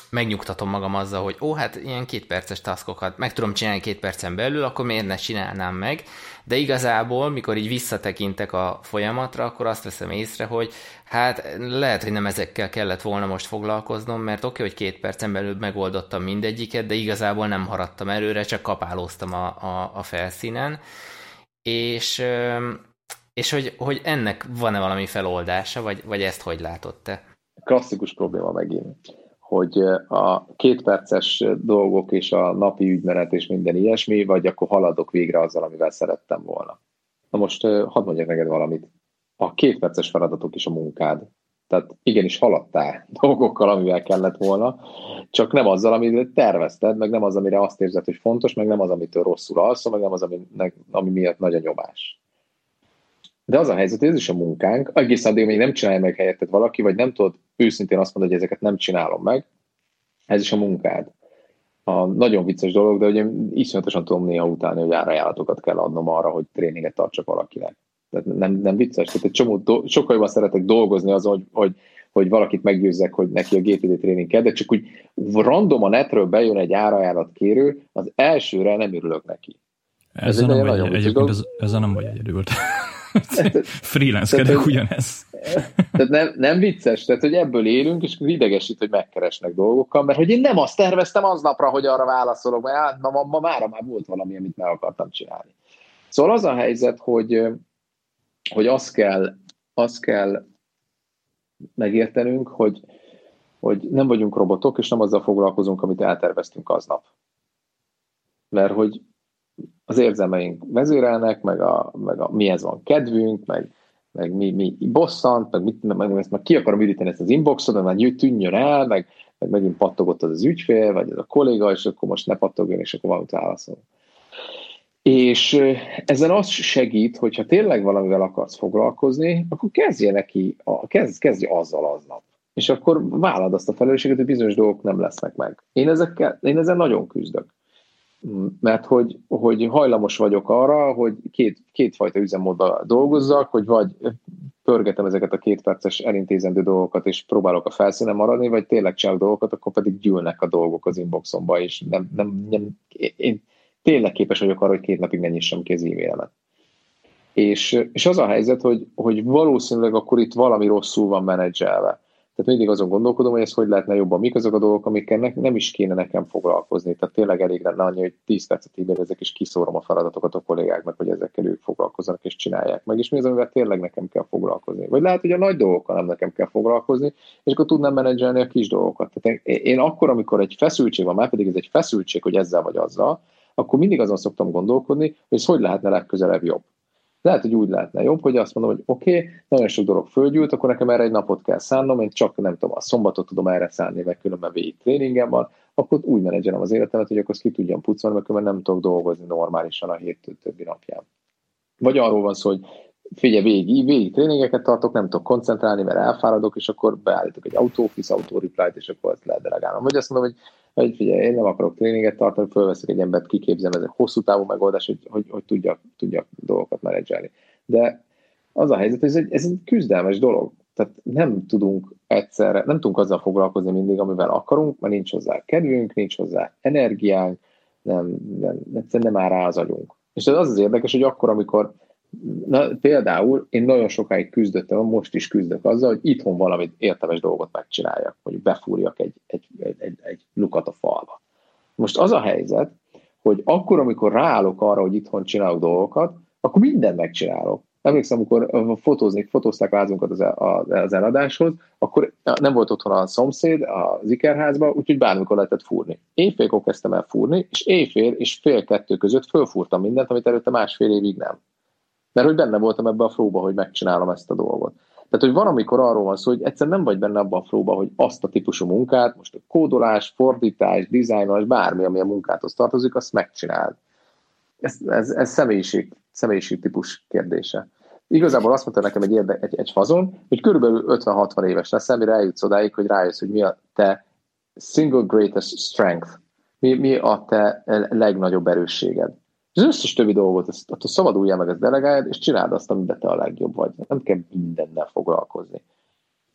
megnyugtatom magam azzal, hogy ó, hát ilyen két perces taskokat meg tudom csinálni két percen belül, akkor miért ne csinálnám meg, de igazából, mikor így visszatekintek a folyamatra, akkor azt veszem észre, hogy hát lehet, hogy nem ezekkel kellett volna most foglalkoznom, mert oké, okay, hogy két percen belül megoldottam mindegyiket, de igazából nem haradtam előre, csak kapálóztam a, a, a felszínen, és és hogy, hogy ennek van-e valami feloldása, vagy, vagy ezt hogy látod te? Klasszikus probléma megint, hogy a kétperces dolgok és a napi ügymenet és minden ilyesmi, vagy akkor haladok végre azzal, amivel szerettem volna. Na most hadd mondjak neked valamit. A kétperces feladatok is a munkád. Tehát igenis haladtál dolgokkal, amivel kellett volna, csak nem azzal, amit tervezted, meg nem az, amire azt érzed, hogy fontos, meg nem az, amitől rosszul alszol, meg nem az, ami, ami miatt nagy a nyomás. De az a helyzet, hogy ez is a munkánk, egészen addig még nem csinálja meg helyetted valaki, vagy nem tudod őszintén azt mondani, hogy ezeket nem csinálom meg, ez is a munkád. A nagyon vicces dolog, de ugye iszonyatosan tudom néha utálni, hogy árajánlatokat kell adnom arra, hogy tréninget tartsak valakinek. Tehát nem, nem vicces. Tehát egy csomó, do, sokkal jobban szeretek dolgozni az, hogy, hogy, hogy valakit meggyőzzek, hogy neki a GTD tréning kell, de csak úgy random a netről bejön egy árajánlat kérő, az elsőre nem örülök neki. Ezzel ez nem, vagy, egyébként ez, ezzel nem vagy egyedül. Freelance-kedek ugyanez. Tehát nem, nem vicces, tehát hogy ebből élünk, és idegesít, hogy megkeresnek dolgokkal, mert hogy én nem azt terveztem aznapra, hogy arra válaszolok, mert hát, ma, ma, ma már, már volt valami, amit meg akartam csinálni. Szóval az a helyzet, hogy, hogy azt kell, azt kell megértenünk, hogy, hogy nem vagyunk robotok, és nem azzal foglalkozunk, amit elterveztünk aznap. Mert hogy az érzelmeink vezérelnek, meg, a, meg a, mihez van kedvünk, meg, meg mi, mi bosszant, meg, mit, meg, meg ezt már ki akarom üríteni ezt az inboxot, mert már tűnjön el, meg, meg megint pattogott az az ügyfél, vagy az a kolléga, és akkor most ne pattogjon, és akkor valamit válaszol. És ezen az segít, hogyha tényleg valamivel akarsz foglalkozni, akkor kezdje neki, kezd, kezdje azzal aznap. És akkor vállad azt a felelősséget, hogy bizonyos dolgok nem lesznek meg. Én, ezekkel, én ezen nagyon küzdök mert hogy, hogy hajlamos vagyok arra, hogy két, kétfajta üzemmódban dolgozzak, hogy vagy pörgetem ezeket a két perces elintézendő dolgokat, és próbálok a felszínen maradni, vagy tényleg csinálok dolgokat, akkor pedig gyűlnek a dolgok az inboxomba, és nem, nem, nem, én tényleg képes vagyok arra, hogy két napig ne nyissam ki az e-mailemet. És, és az a helyzet, hogy, hogy valószínűleg akkor itt valami rosszul van menedzselve. Tehát mindig azon gondolkodom, hogy ez hogy lehetne jobban, mik azok a dolgok, amikkel nem is kéne nekem foglalkozni. Tehát tényleg elég lenne annyi, hogy 10 percet ezek és kiszórom a feladatokat a kollégáknak, hogy ezekkel ők foglalkozzanak és csinálják meg. És mi az, amivel tényleg nekem kell foglalkozni. Vagy lehet, hogy a nagy dolgokkal nem nekem kell foglalkozni, és akkor tudnám menedzselni a kis dolgokat. Tehát én akkor, amikor egy feszültség van, már pedig ez egy feszültség, hogy ezzel vagy azzal, akkor mindig azon szoktam gondolkodni, hogy ez hogy lehetne legközelebb jobb. Lehet, hogy úgy lehetne jobb, hogy azt mondom, hogy oké, okay, nagyon sok dolog földgyűlt, akkor nekem erre egy napot kell szánnom, én csak nem tudom, a szombatot tudom erre szánni, meg különben végig tréningem van, akkor úgy menedzselem az életemet, hogy akkor azt ki tudjam pucolni, mert különben nem tudok dolgozni normálisan a hét többi napján. Vagy arról van szó, hogy figyelj, végig, végig tréningeket tartok, nem tudok koncentrálni, mert elfáradok, és akkor beállítok egy autófisz, autoreply és akkor ezt lehet delegálnom. Vagy azt mondom, hogy hogy figyelj, én nem akarok tréninget tartani, fölveszek egy embert, kiképzem, ez egy hosszú távú megoldás, hogy, hogy, hogy tudjak, tudjak dolgokat menedzselni. De az a helyzet, hogy ez egy, ez egy küzdelmes dolog. Tehát nem tudunk egyszerre, nem tudunk azzal foglalkozni mindig, amivel akarunk, mert nincs hozzá kedvünk, nincs hozzá energiánk, nem, nem, egyszerűen nem áll rá az agyunk. És az az érdekes, hogy akkor, amikor na, például én nagyon sokáig küzdöttem, most is küzdök azzal, hogy itthon valamit értelmes dolgot megcsináljak, hogy befúrjak egy, egy, egy, egy, egy lukat a falba. Most az a helyzet, hogy akkor, amikor ráállok arra, hogy itthon csinálok dolgokat, akkor mindent megcsinálok. Emlékszem, amikor fotózni, fotózták házunkat az, az eladáshoz, akkor nem volt otthon a szomszéd az ikerházban, úgyhogy bármikor lehetett fúrni. Éjfélkor kezdtem el fúrni, és éjfél és fél kettő között fölfúrtam mindent, amit előtte másfél évig nem. Mert hogy benne voltam ebbe a flóba, hogy megcsinálom ezt a dolgot. Tehát, hogy van, amikor arról van szó, hogy egyszer nem vagy benne abban a flóba, hogy azt a típusú munkát, most a kódolás, fordítás, dizájnolás, bármi, ami a munkáthoz tartozik, azt megcsináld. Ez, ez, ez személyiség, személyiség típus kérdése. Igazából azt mondta nekem egy, érde, egy, egy fazon, hogy körülbelül 50-60 éves lesz, mire eljutsz odáig, hogy rájössz, hogy mi a te single greatest strength, mi, mi a te legnagyobb erősséged. Az összes többi dolgot, azt, azt szabaduljál meg, ezt delegáljad, és csináld azt, amiben te a legjobb vagy. Nem kell mindennel foglalkozni.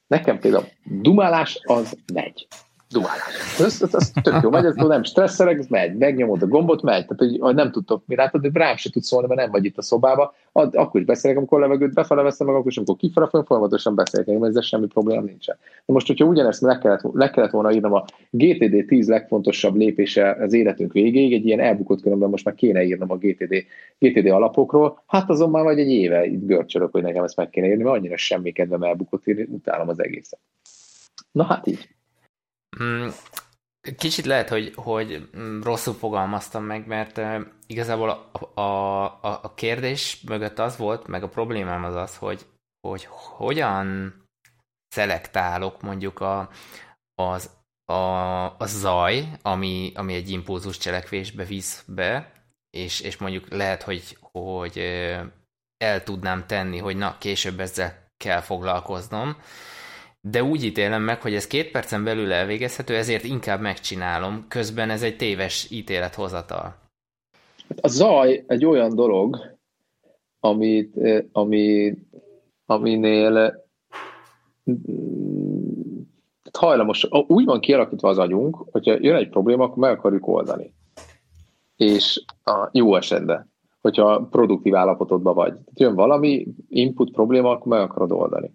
Nekem például dumálás az megy dumálás. Ez, ez, ez tök jó, megy, ez nem stresszelek, ez megy, megnyomod a gombot, megy. Tehát, hogy nem tudtok mi látod, de rám se tudsz szólni, mert nem vagy itt a szobába. Ad, akkor is beszélek, amikor levegőt befele veszem meg, akkor is, amikor kifele folyamatosan beszélek, mert ezzel semmi probléma nincsen. Na most, hogyha ugyanezt le kellett, le kellett volna írnom a GTD 10 legfontosabb lépése az életünk végéig, egy ilyen elbukott különben most már kéne írnom a GTD, GTD alapokról, hát azon már vagy egy éve itt görcsölök, hogy nekem ezt meg kéne írni, mert annyira semmi kedvem elbukott írni, utálom az egészet. Na hát így. Mm, kicsit lehet, hogy, hogy rosszul fogalmaztam meg, mert igazából a, a, a, a kérdés mögött az volt, meg a problémám az az, hogy, hogy hogyan szelektálok mondjuk a, az, a, a zaj, ami, ami egy impulzus cselekvésbe visz be, és, és mondjuk lehet, hogy, hogy el tudnám tenni, hogy na, később ezzel kell foglalkoznom, de úgy ítélem meg, hogy ez két percen belül elvégezhető, ezért inkább megcsinálom. Közben ez egy téves ítélethozatal. A zaj egy olyan dolog, amit, ami, aminél hajlamos, úgy van kialakítva az agyunk, hogyha jön egy probléma, akkor meg akarjuk oldani. És a jó esetben, hogyha produktív állapotodban vagy. Jön valami input probléma, akkor meg akarod oldani.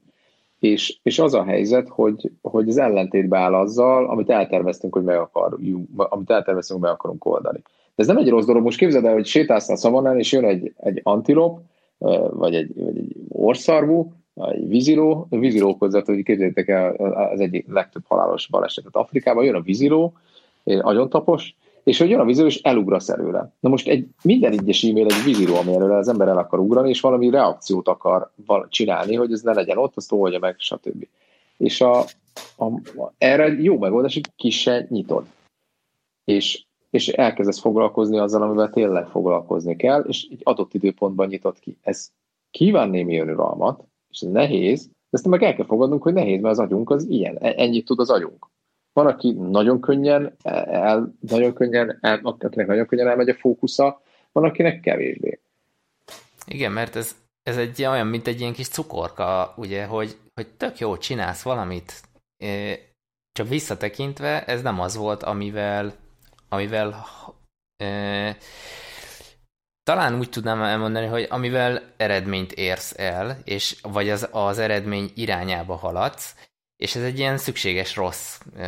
És, és az a helyzet, hogy, hogy az ellentétbe áll azzal, amit elterveztünk, hogy meg akarjuk, amit elterveztünk, hogy meg akarunk oldani. De ez nem egy rossz dolog. Most képzeld el, hogy sétálsz a szavannán, és jön egy, egy antilop, vagy egy, vagy egy orszarvú, egy víziló, a víziló között, hogy képzeljétek el az egyik legtöbb halálos balesetet Afrikában, jön a víziló, tapos, és hogy jön a víziló, és elugrasz előle. Na most egy, minden egyes e-mail egy víziló, ami előle az ember el akar ugrani, és valami reakciót akar csinálni, hogy ez ne legyen ott, azt oldja meg, stb. És a, a, a, erre jó megoldás, hogy ki se nyitod. És, és elkezdesz foglalkozni azzal, amivel tényleg foglalkozni kell, és egy adott időpontban nyitott ki. Ez kíván némi önuralmat, és ez nehéz, de ezt meg el kell fogadnunk, hogy nehéz, mert az agyunk az ilyen. E, ennyit tud az agyunk. Van, aki nagyon könnyen, el, nagyon könnyen, el, akinek nagyon könnyen elmegy a fókusza, van, akinek kevésbé. Igen, mert ez, ez egy olyan, mint egy ilyen kis cukorka, ugye, hogy, hogy tök jó, csinálsz valamit, csak visszatekintve ez nem az volt, amivel, amivel talán úgy tudnám elmondani, hogy amivel eredményt érsz el, és vagy az, az eredmény irányába haladsz, és ez egy ilyen szükséges rossz ö,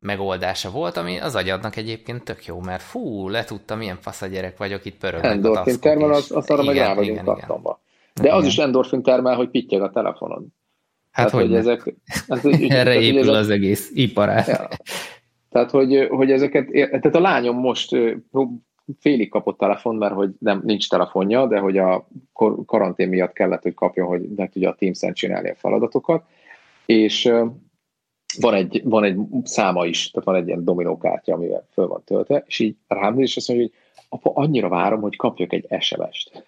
megoldása volt, ami az agyadnak egyébként tök jó, mert fú, letudtam, milyen fasz a gyerek vagyok, itt pörög. Endorfin termel, az, az arra meg rá vagyunk kattomba. De igen. az is endorfin termel, hogy pittyeg a telefonod. Hát, hogy, hogy ezek... Hát, hogy, Erre tehát, épül ezek, az egész iparát. Ja. Tehát, hogy, hogy ezeket... Tehát a lányom most félig kapott telefon, mert hogy nem, nincs telefonja, de hogy a karantén miatt kellett, hogy kapjon, hogy ne tudja a Teams-en csinálni a feladatokat, és van egy, van egy száma is, tehát van egy ilyen dominókártya, amivel föl van töltve, és így rám és azt mondja, hogy apa, annyira várom, hogy kapjak egy SMS-t.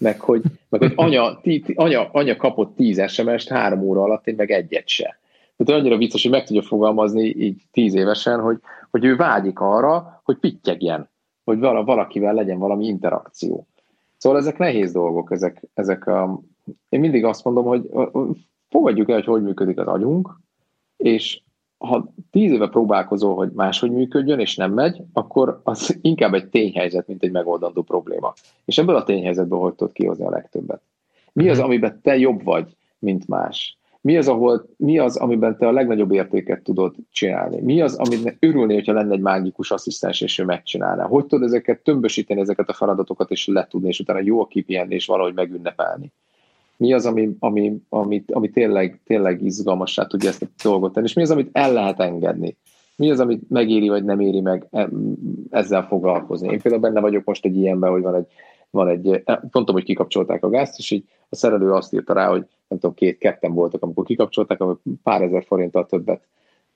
Meg hogy, meg, hogy anya, tí, anya, anya kapott tíz SMS-t három óra alatt, én meg egyet se. Tehát annyira vicces, hogy meg tudja fogalmazni így tíz évesen, hogy, hogy ő vágyik arra, hogy pittyegjen, hogy valakivel legyen valami interakció. Szóval ezek nehéz dolgok, ezek, ezek a, én mindig azt mondom, hogy fogadjuk el, hogy hogy működik az agyunk, és ha tíz éve próbálkozol, hogy máshogy működjön, és nem megy, akkor az inkább egy tényhelyzet, mint egy megoldandó probléma. És ebből a tényhelyzetből hogy tudod kihozni a legtöbbet? Mi az, mhm. amiben te jobb vagy, mint más? Mi az, ahol, mi az, amiben te a legnagyobb értéket tudod csinálni? Mi az, amit örülni, hogyha lenne egy mágikus asszisztens, és ő megcsinálná? Hogy tudod ezeket tömbösíteni, ezeket a feladatokat, és letudni, és utána jó kipihenni, és valahogy megünnepelni? Mi az, ami, ami, ami, ami tényleg, tényleg izgalmassá tudja ezt a dolgot tenni, és mi az, amit el lehet engedni? Mi az, amit megéri, vagy nem éri meg ezzel foglalkozni? Én például benne vagyok most egy ilyenben, hogy van egy, van egy mondtam, hogy kikapcsolták a gázt, és így a szerelő azt írta rá, hogy nem tudom, két, ketten voltak, amikor kikapcsolták, amikor pár ezer forinttal többet,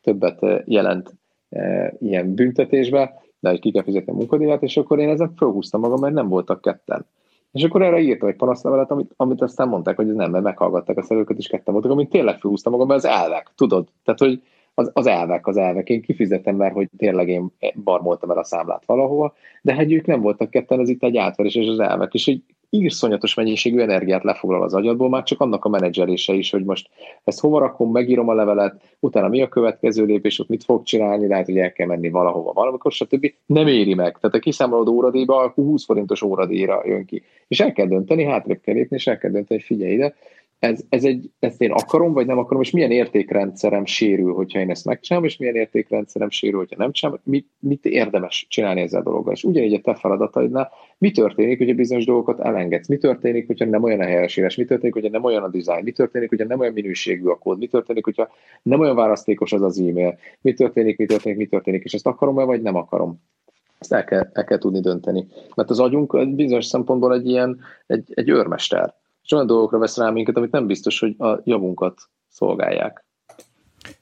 többet eh, jelent e, ilyen büntetésbe, de hogy ki kell fizetni a munkadíjat, és akkor én ezen fölhúztam magam, mert nem voltak ketten. És akkor erre írtam egy panaszlevelet, amit, amit aztán mondták, hogy ez nem, mert meghallgatták a szerelőket, és ketten voltak, amit tényleg fölhúztam magam, mert az elvek, tudod? Tehát, hogy az, az elvek, az elvek. Én kifizetem, mert hogy tényleg én barmoltam el a számlát valahova, de hát ők nem voltak ketten, ez itt egy átverés, és az elvek. És egy írszonyatos mennyiségű energiát lefoglal az agyadból, már csak annak a menedzselése is, hogy most ezt hova rakom, megírom a levelet, utána mi a következő lépés, ott mit fog csinálni, lehet, hogy el kell menni valahova valamikor, stb. Nem éri meg. Tehát a kiszámolód óradíjba, akkor 20 forintos óradíjra jön ki. És el kell dönteni, hátrébb kell lépni, és el kell dönteni, hogy figyelj ide, ez, ez egy, ezt én akarom, vagy nem akarom, és milyen értékrendszerem sérül, hogyha én ezt megcsinálom, és milyen értékrendszerem sérül, hogyha nem csinálom, mit, mit érdemes csinálni ezzel a dologgal. És ugyanígy a te feladataidnál, mi történik, hogyha bizonyos dolgokat elengedsz, mi történik, hogyha nem olyan a helyesírás, mi történik, hogyha nem olyan a design, mi történik, hogyha nem olyan minőségű a kód, mi történik, hogyha nem olyan választékos az az e-mail, mi történik, mi történik, mi történik, és ezt akarom-e, vagy nem akarom. Ezt el kell, el kell tudni dönteni. Mert az agyunk bizonyos szempontból egy ilyen, egy, egy őrmester és olyan dolgokra vesz rá minket, amit nem biztos, hogy a javunkat szolgálják.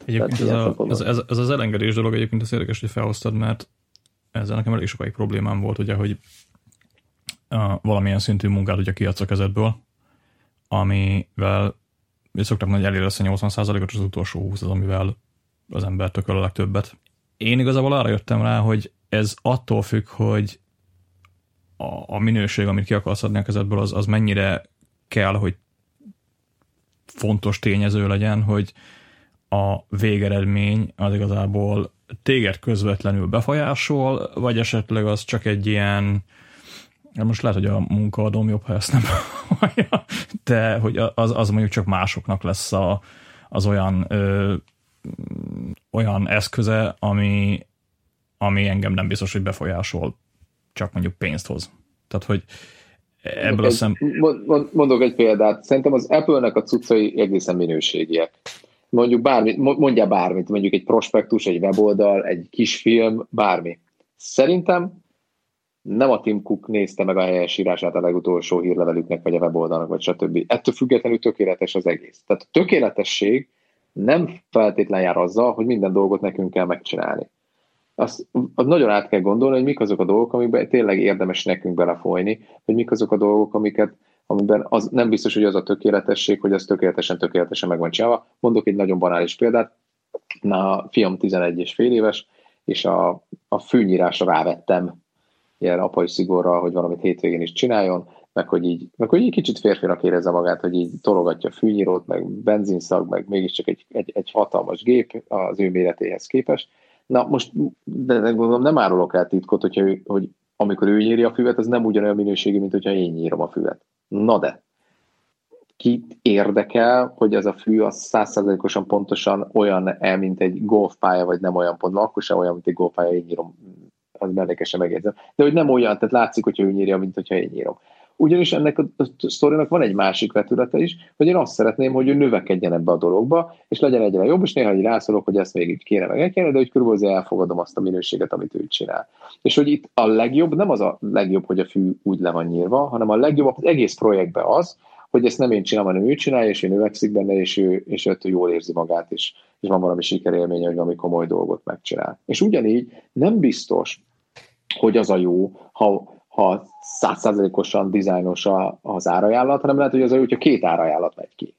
Egyébként ez, a, ez, ez, ez, az elengedés dolog egyébként az érdekes, hogy felhoztad, mert ezzel nekem elég sokáig problémám volt, ugye, hogy a, valamilyen szintű munkát ugye kiadsz a kezedből, amivel szoktak mondani, hogy elér a 80%-ot, az utolsó 20 az, amivel az ember tököl a legtöbbet. Én igazából arra jöttem rá, hogy ez attól függ, hogy a, a minőség, amit ki akarsz adni a kezedből, az, az mennyire kell, hogy fontos tényező legyen, hogy a végeredmény az igazából téged közvetlenül befolyásol, vagy esetleg az csak egy ilyen, most lehet, hogy a munkaadóm jobb, ha ezt nem hallja, de hogy az, az mondjuk csak másoknak lesz a, az olyan ö, olyan eszköze, ami, ami engem nem biztos, hogy befolyásol, csak mondjuk pénzt hoz. Tehát, hogy ebből a szem... Mondok egy példát. Szerintem az Apple-nek a cuccai egészen minőségiek. Mondjuk bármit, mondjál bármit, mondjuk egy prospektus, egy weboldal, egy kis film, bármi. Szerintem nem a Tim Cook nézte meg a helyesírását a legutolsó hírlevelüknek, vagy a weboldalnak, vagy stb. Ettől függetlenül tökéletes az egész. Tehát a tökéletesség nem feltétlen jár azzal, hogy minden dolgot nekünk kell megcsinálni azt, azt nagyon át kell gondolni, hogy mik azok a dolgok, amikben tényleg érdemes nekünk belefolyni, hogy mik azok a dolgok, amiket, amiben az nem biztos, hogy az a tökéletesség, hogy az tökéletesen, tökéletesen meg van csinálva. Mondok egy nagyon banális példát. Na, a fiam 11 és fél éves, és a, a fűnyírásra rávettem ilyen apai szigorral, hogy valamit hétvégén is csináljon, meg hogy így, meg hogy így kicsit férfinak érezze magát, hogy így tologatja a fűnyírót, meg benzinszag, meg mégiscsak egy, egy, egy hatalmas gép az ő méretéhez képest, Na most, de gondolom nem árulok el titkot, hogyha hogy amikor ő nyíri a füvet, az nem ugyanolyan minőségű, mint hogyha én nyírom a füvet. Na de, kit érdekel, hogy ez a fű az százszerzalékosan pontosan olyan-e, mint egy golfpálya, vagy nem olyan pont, akkor sem olyan, mint egy golfpálya, én nyírom, az mellékesen megjegyzem. De hogy nem olyan, tehát látszik, hogyha ő nyírja, mint hogyha én nyírom. Ugyanis ennek a sztorinak van egy másik vetülete is, hogy én azt szeretném, hogy ő növekedjen ebbe a dologba, és legyen egyre jobb, és néha így rászólok, hogy ezt még így kéne meg kéne, de hogy körülbelül elfogadom azt a minőséget, amit ő csinál. És hogy itt a legjobb, nem az a legjobb, hogy a fű úgy le van nyírva, hanem a legjobb az egész projektben az, hogy ezt nem én csinálom, hanem ő csinálja, és ő növekszik benne, és ő, és ő jól érzi magát, és, és van valami sikerélménye, hogy valami komoly dolgot megcsinál. És ugyanígy nem biztos, hogy az a jó, ha ha százszázalékosan dizájnos az árajánlat, hanem lehet, hogy az, hogyha két árajánlat megy ki.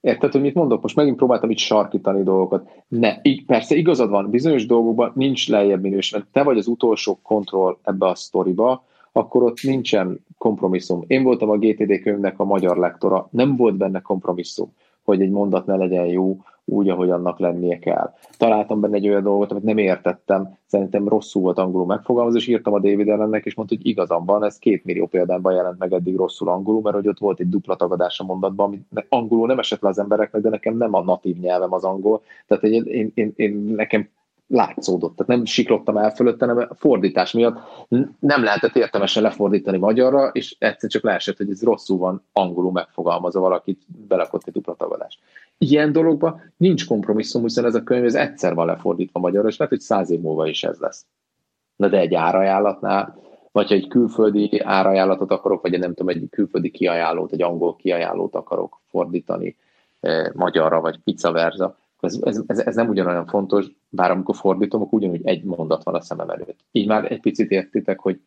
Érted, hogy mit mondok? Most megint próbáltam itt sarkítani dolgokat. Ne, persze igazad van, bizonyos dolgokban nincs lejjebb minőség. Te vagy az utolsó kontroll ebbe a sztoriba, akkor ott nincsen kompromisszum. Én voltam a GTD könyvnek a magyar lektora, nem volt benne kompromisszum. Hogy egy mondat ne legyen jó úgy, ahogy annak lennie kell. Találtam benne egy olyan dolgot, amit nem értettem, szerintem rosszul volt angolul megfogalmazva, és írtam a David ellennek, és mondta, hogy igazam van, ez két millió példányban jelent meg eddig rosszul angolul, mert hogy ott volt egy dupla tagadás a mondatban, ami angolul nem esett le az embereknek, de nekem nem a natív nyelvem az angol, tehát én, én, én, én nekem látszódott. Tehát nem siklottam el fölötte, hanem a fordítás miatt nem lehetett értelmesen lefordítani magyarra, és egyszer csak leesett, hogy ez rosszul van angolul megfogalmazva valakit, belakott egy dupla tagadás. Ilyen dologban nincs kompromisszum, hiszen ez a könyv ez egyszer van lefordítva magyarra, és lehet, hogy száz év múlva is ez lesz. Na de egy árajánlatnál, vagy ha egy külföldi árajánlatot akarok, vagy nem tudom, egy külföldi kiajánlót, egy angol kiajánlót akarok fordítani eh, magyarra, vagy pizza verza, ez, ez, ez, nem ugyanolyan fontos, bár amikor fordítom, akkor ugyanúgy egy mondat van a szemem előtt. Így már egy picit értitek, hogy,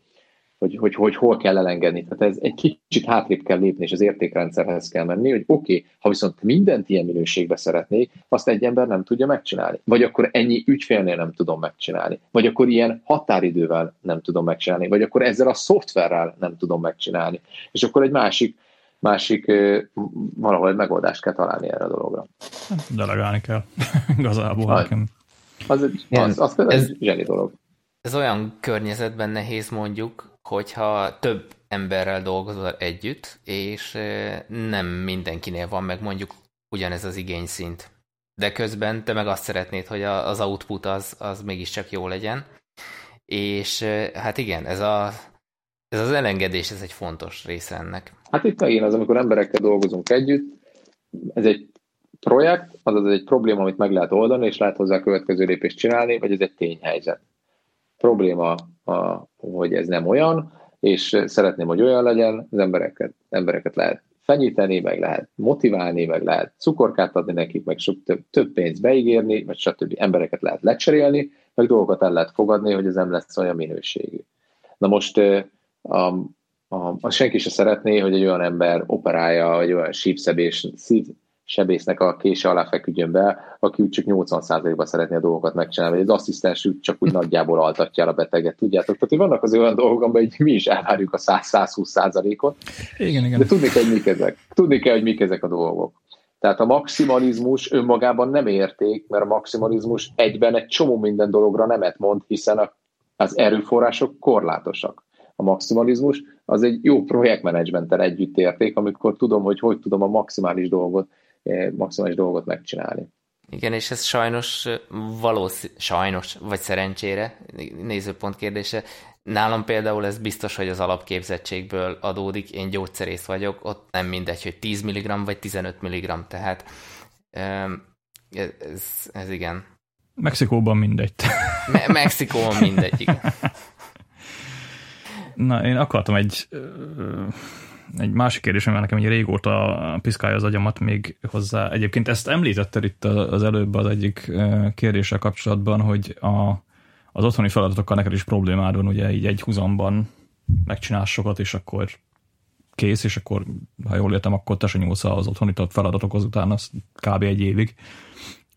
hogy, hogy, hogy hol kell elengedni. Tehát ez egy kicsit hátrébb kell lépni, és az értékrendszerhez kell menni, hogy oké, okay, ha viszont mindent ilyen minőségbe szeretnék, azt egy ember nem tudja megcsinálni. Vagy akkor ennyi ügyfélnél nem tudom megcsinálni. Vagy akkor ilyen határidővel nem tudom megcsinálni. Vagy akkor ezzel a szoftverrel nem tudom megcsinálni. És akkor egy másik másik valahol egy megoldást kell találni erre a dologra. Delegálni kell, igazából az, nekem. Az, az, az, az például ez, egy zseni dolog. Ez olyan környezetben nehéz mondjuk, hogyha több emberrel dolgozol együtt, és nem mindenkinél van meg mondjuk ugyanez az igényszint. De közben te meg azt szeretnéd, hogy az output az, az mégiscsak jó legyen. És hát igen, ez, a, ez az elengedés, ez egy fontos része ennek. Hát itt megint az, amikor emberekkel dolgozunk együtt, ez egy projekt, azaz egy probléma, amit meg lehet oldani, és lehet hozzá a következő lépést csinálni, vagy ez egy tényhelyzet. Probléma, a, hogy ez nem olyan, és szeretném, hogy olyan legyen, az embereket, embereket lehet fenyíteni, meg lehet motiválni, meg lehet cukorkát adni nekik, meg sok több, több pénzt beígérni, vagy stb. embereket lehet lecserélni, meg dolgokat el lehet fogadni, hogy ez nem lesz olyan minőségű. Na most a, a, a senki se szeretné, hogy egy olyan ember operálja, egy olyan sípszebés, sebésznek a kése alá feküdjön be, aki úgy csak 80%-ban szeretné a dolgokat megcsinálni, vagy az asszisztens csak úgy nagyjából altatja el a beteget, tudjátok? Tehát, hogy vannak az olyan dolgok, amiben mi is elvárjuk a 100-120%-ot. Igen, igen. De tudni kell, hogy mik ezek. Tudni kell, hogy mik ezek a dolgok. Tehát a maximalizmus önmagában nem érték, mert a maximalizmus egyben egy csomó minden dologra nemet mond, hiszen az erőforrások korlátosak. A maximalizmus az egy jó projektmenedzsmenttel együtt érték, amikor tudom, hogy hogy tudom a maximális dolgot, eh, maximális dolgot megcsinálni. Igen, és ez sajnos valószínű, sajnos, vagy szerencsére, nézőpont kérdése, nálam például ez biztos, hogy az alapképzettségből adódik, én gyógyszerész vagyok, ott nem mindegy, hogy 10 mg vagy 15 mg, tehát ez, ez igen. Mexikóban mindegy. Me- Mexikóban mindegy, igen. Na, én akartam egy, egy másik kérdésem, mert nekem egy régóta piszkálja az agyamat még hozzá. Egyébként ezt említetted itt az előbb az egyik kérdéssel kapcsolatban, hogy a, az otthoni feladatokkal neked is problémád van, ugye így egy húzamban megcsinálsz sokat, és akkor kész, és akkor, ha jól értem, akkor te se nyúlsz az otthoni feladatokhoz utána kb. egy évig.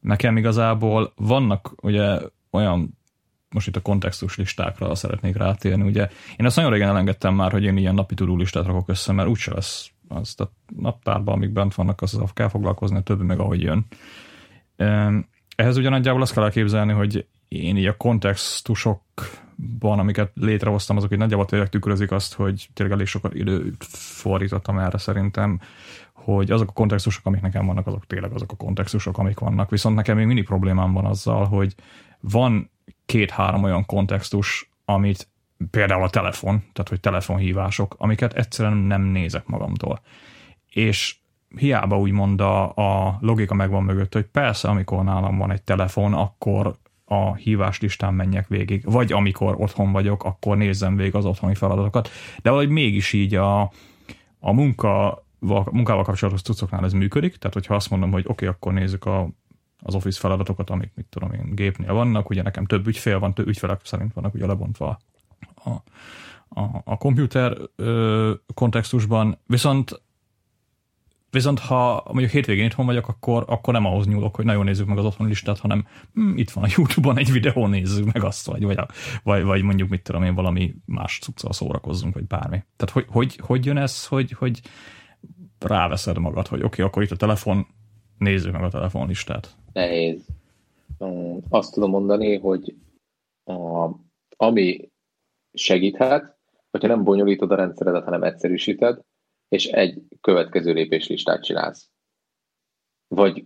Nekem igazából vannak ugye olyan most itt a kontextus listákra szeretnék rátérni. Ugye én ezt nagyon régen elengedtem már, hogy én ilyen napi tudó listát rakok össze, mert úgyse lesz az a naptárban, amik bent vannak, az kell foglalkozni, a többi meg ahogy jön. Ehhez ugyanadjából azt kell elképzelni, hogy én így a kontextusokban, amiket létrehoztam, azok így nagyjából tényleg tükrözik azt, hogy tényleg elég sokat időt fordítottam erre szerintem, hogy azok a kontextusok, amik nekem vannak, azok tényleg azok a kontextusok, amik vannak. Viszont nekem még mini problémám van azzal, hogy van két-három olyan kontextus, amit például a telefon, tehát hogy telefonhívások, amiket egyszerűen nem nézek magamtól. És hiába úgymond a, a logika megvan mögött, hogy persze, amikor nálam van egy telefon, akkor a hívás listán menjek végig, vagy amikor otthon vagyok, akkor nézzem végig az otthoni feladatokat, de valahogy mégis így a, a munka, munkával kapcsolatos cuccoknál ez működik, tehát hogyha azt mondom, hogy oké, okay, akkor nézzük a az Office feladatokat, amik, mit tudom én, gépnél vannak, ugye nekem több ügyfél van, több ügyfelek szerint vannak ugye lebontva a, a, a komputer ö, kontextusban, viszont Viszont ha mondjuk hétvégén itthon vagyok, akkor, akkor nem ahhoz nyúlok, hogy nagyon nézzük meg az otthoni listát, hanem hm, itt van a YouTube-on egy videó, nézzük meg azt, vagy, vagy, vagy, mondjuk mit tudom én, valami más cuccal szórakozzunk, vagy bármi. Tehát hogy, hogy, hogy jön ez, hogy, hogy ráveszed magad, hogy oké, okay, akkor itt a telefon, Nézzük meg a telefonlistát. Nehéz. Azt tudom mondani, hogy a, ami segíthet, hogyha nem bonyolítod a rendszeredet, hanem egyszerűsíted, és egy következő lépéslistát csinálsz. Vagy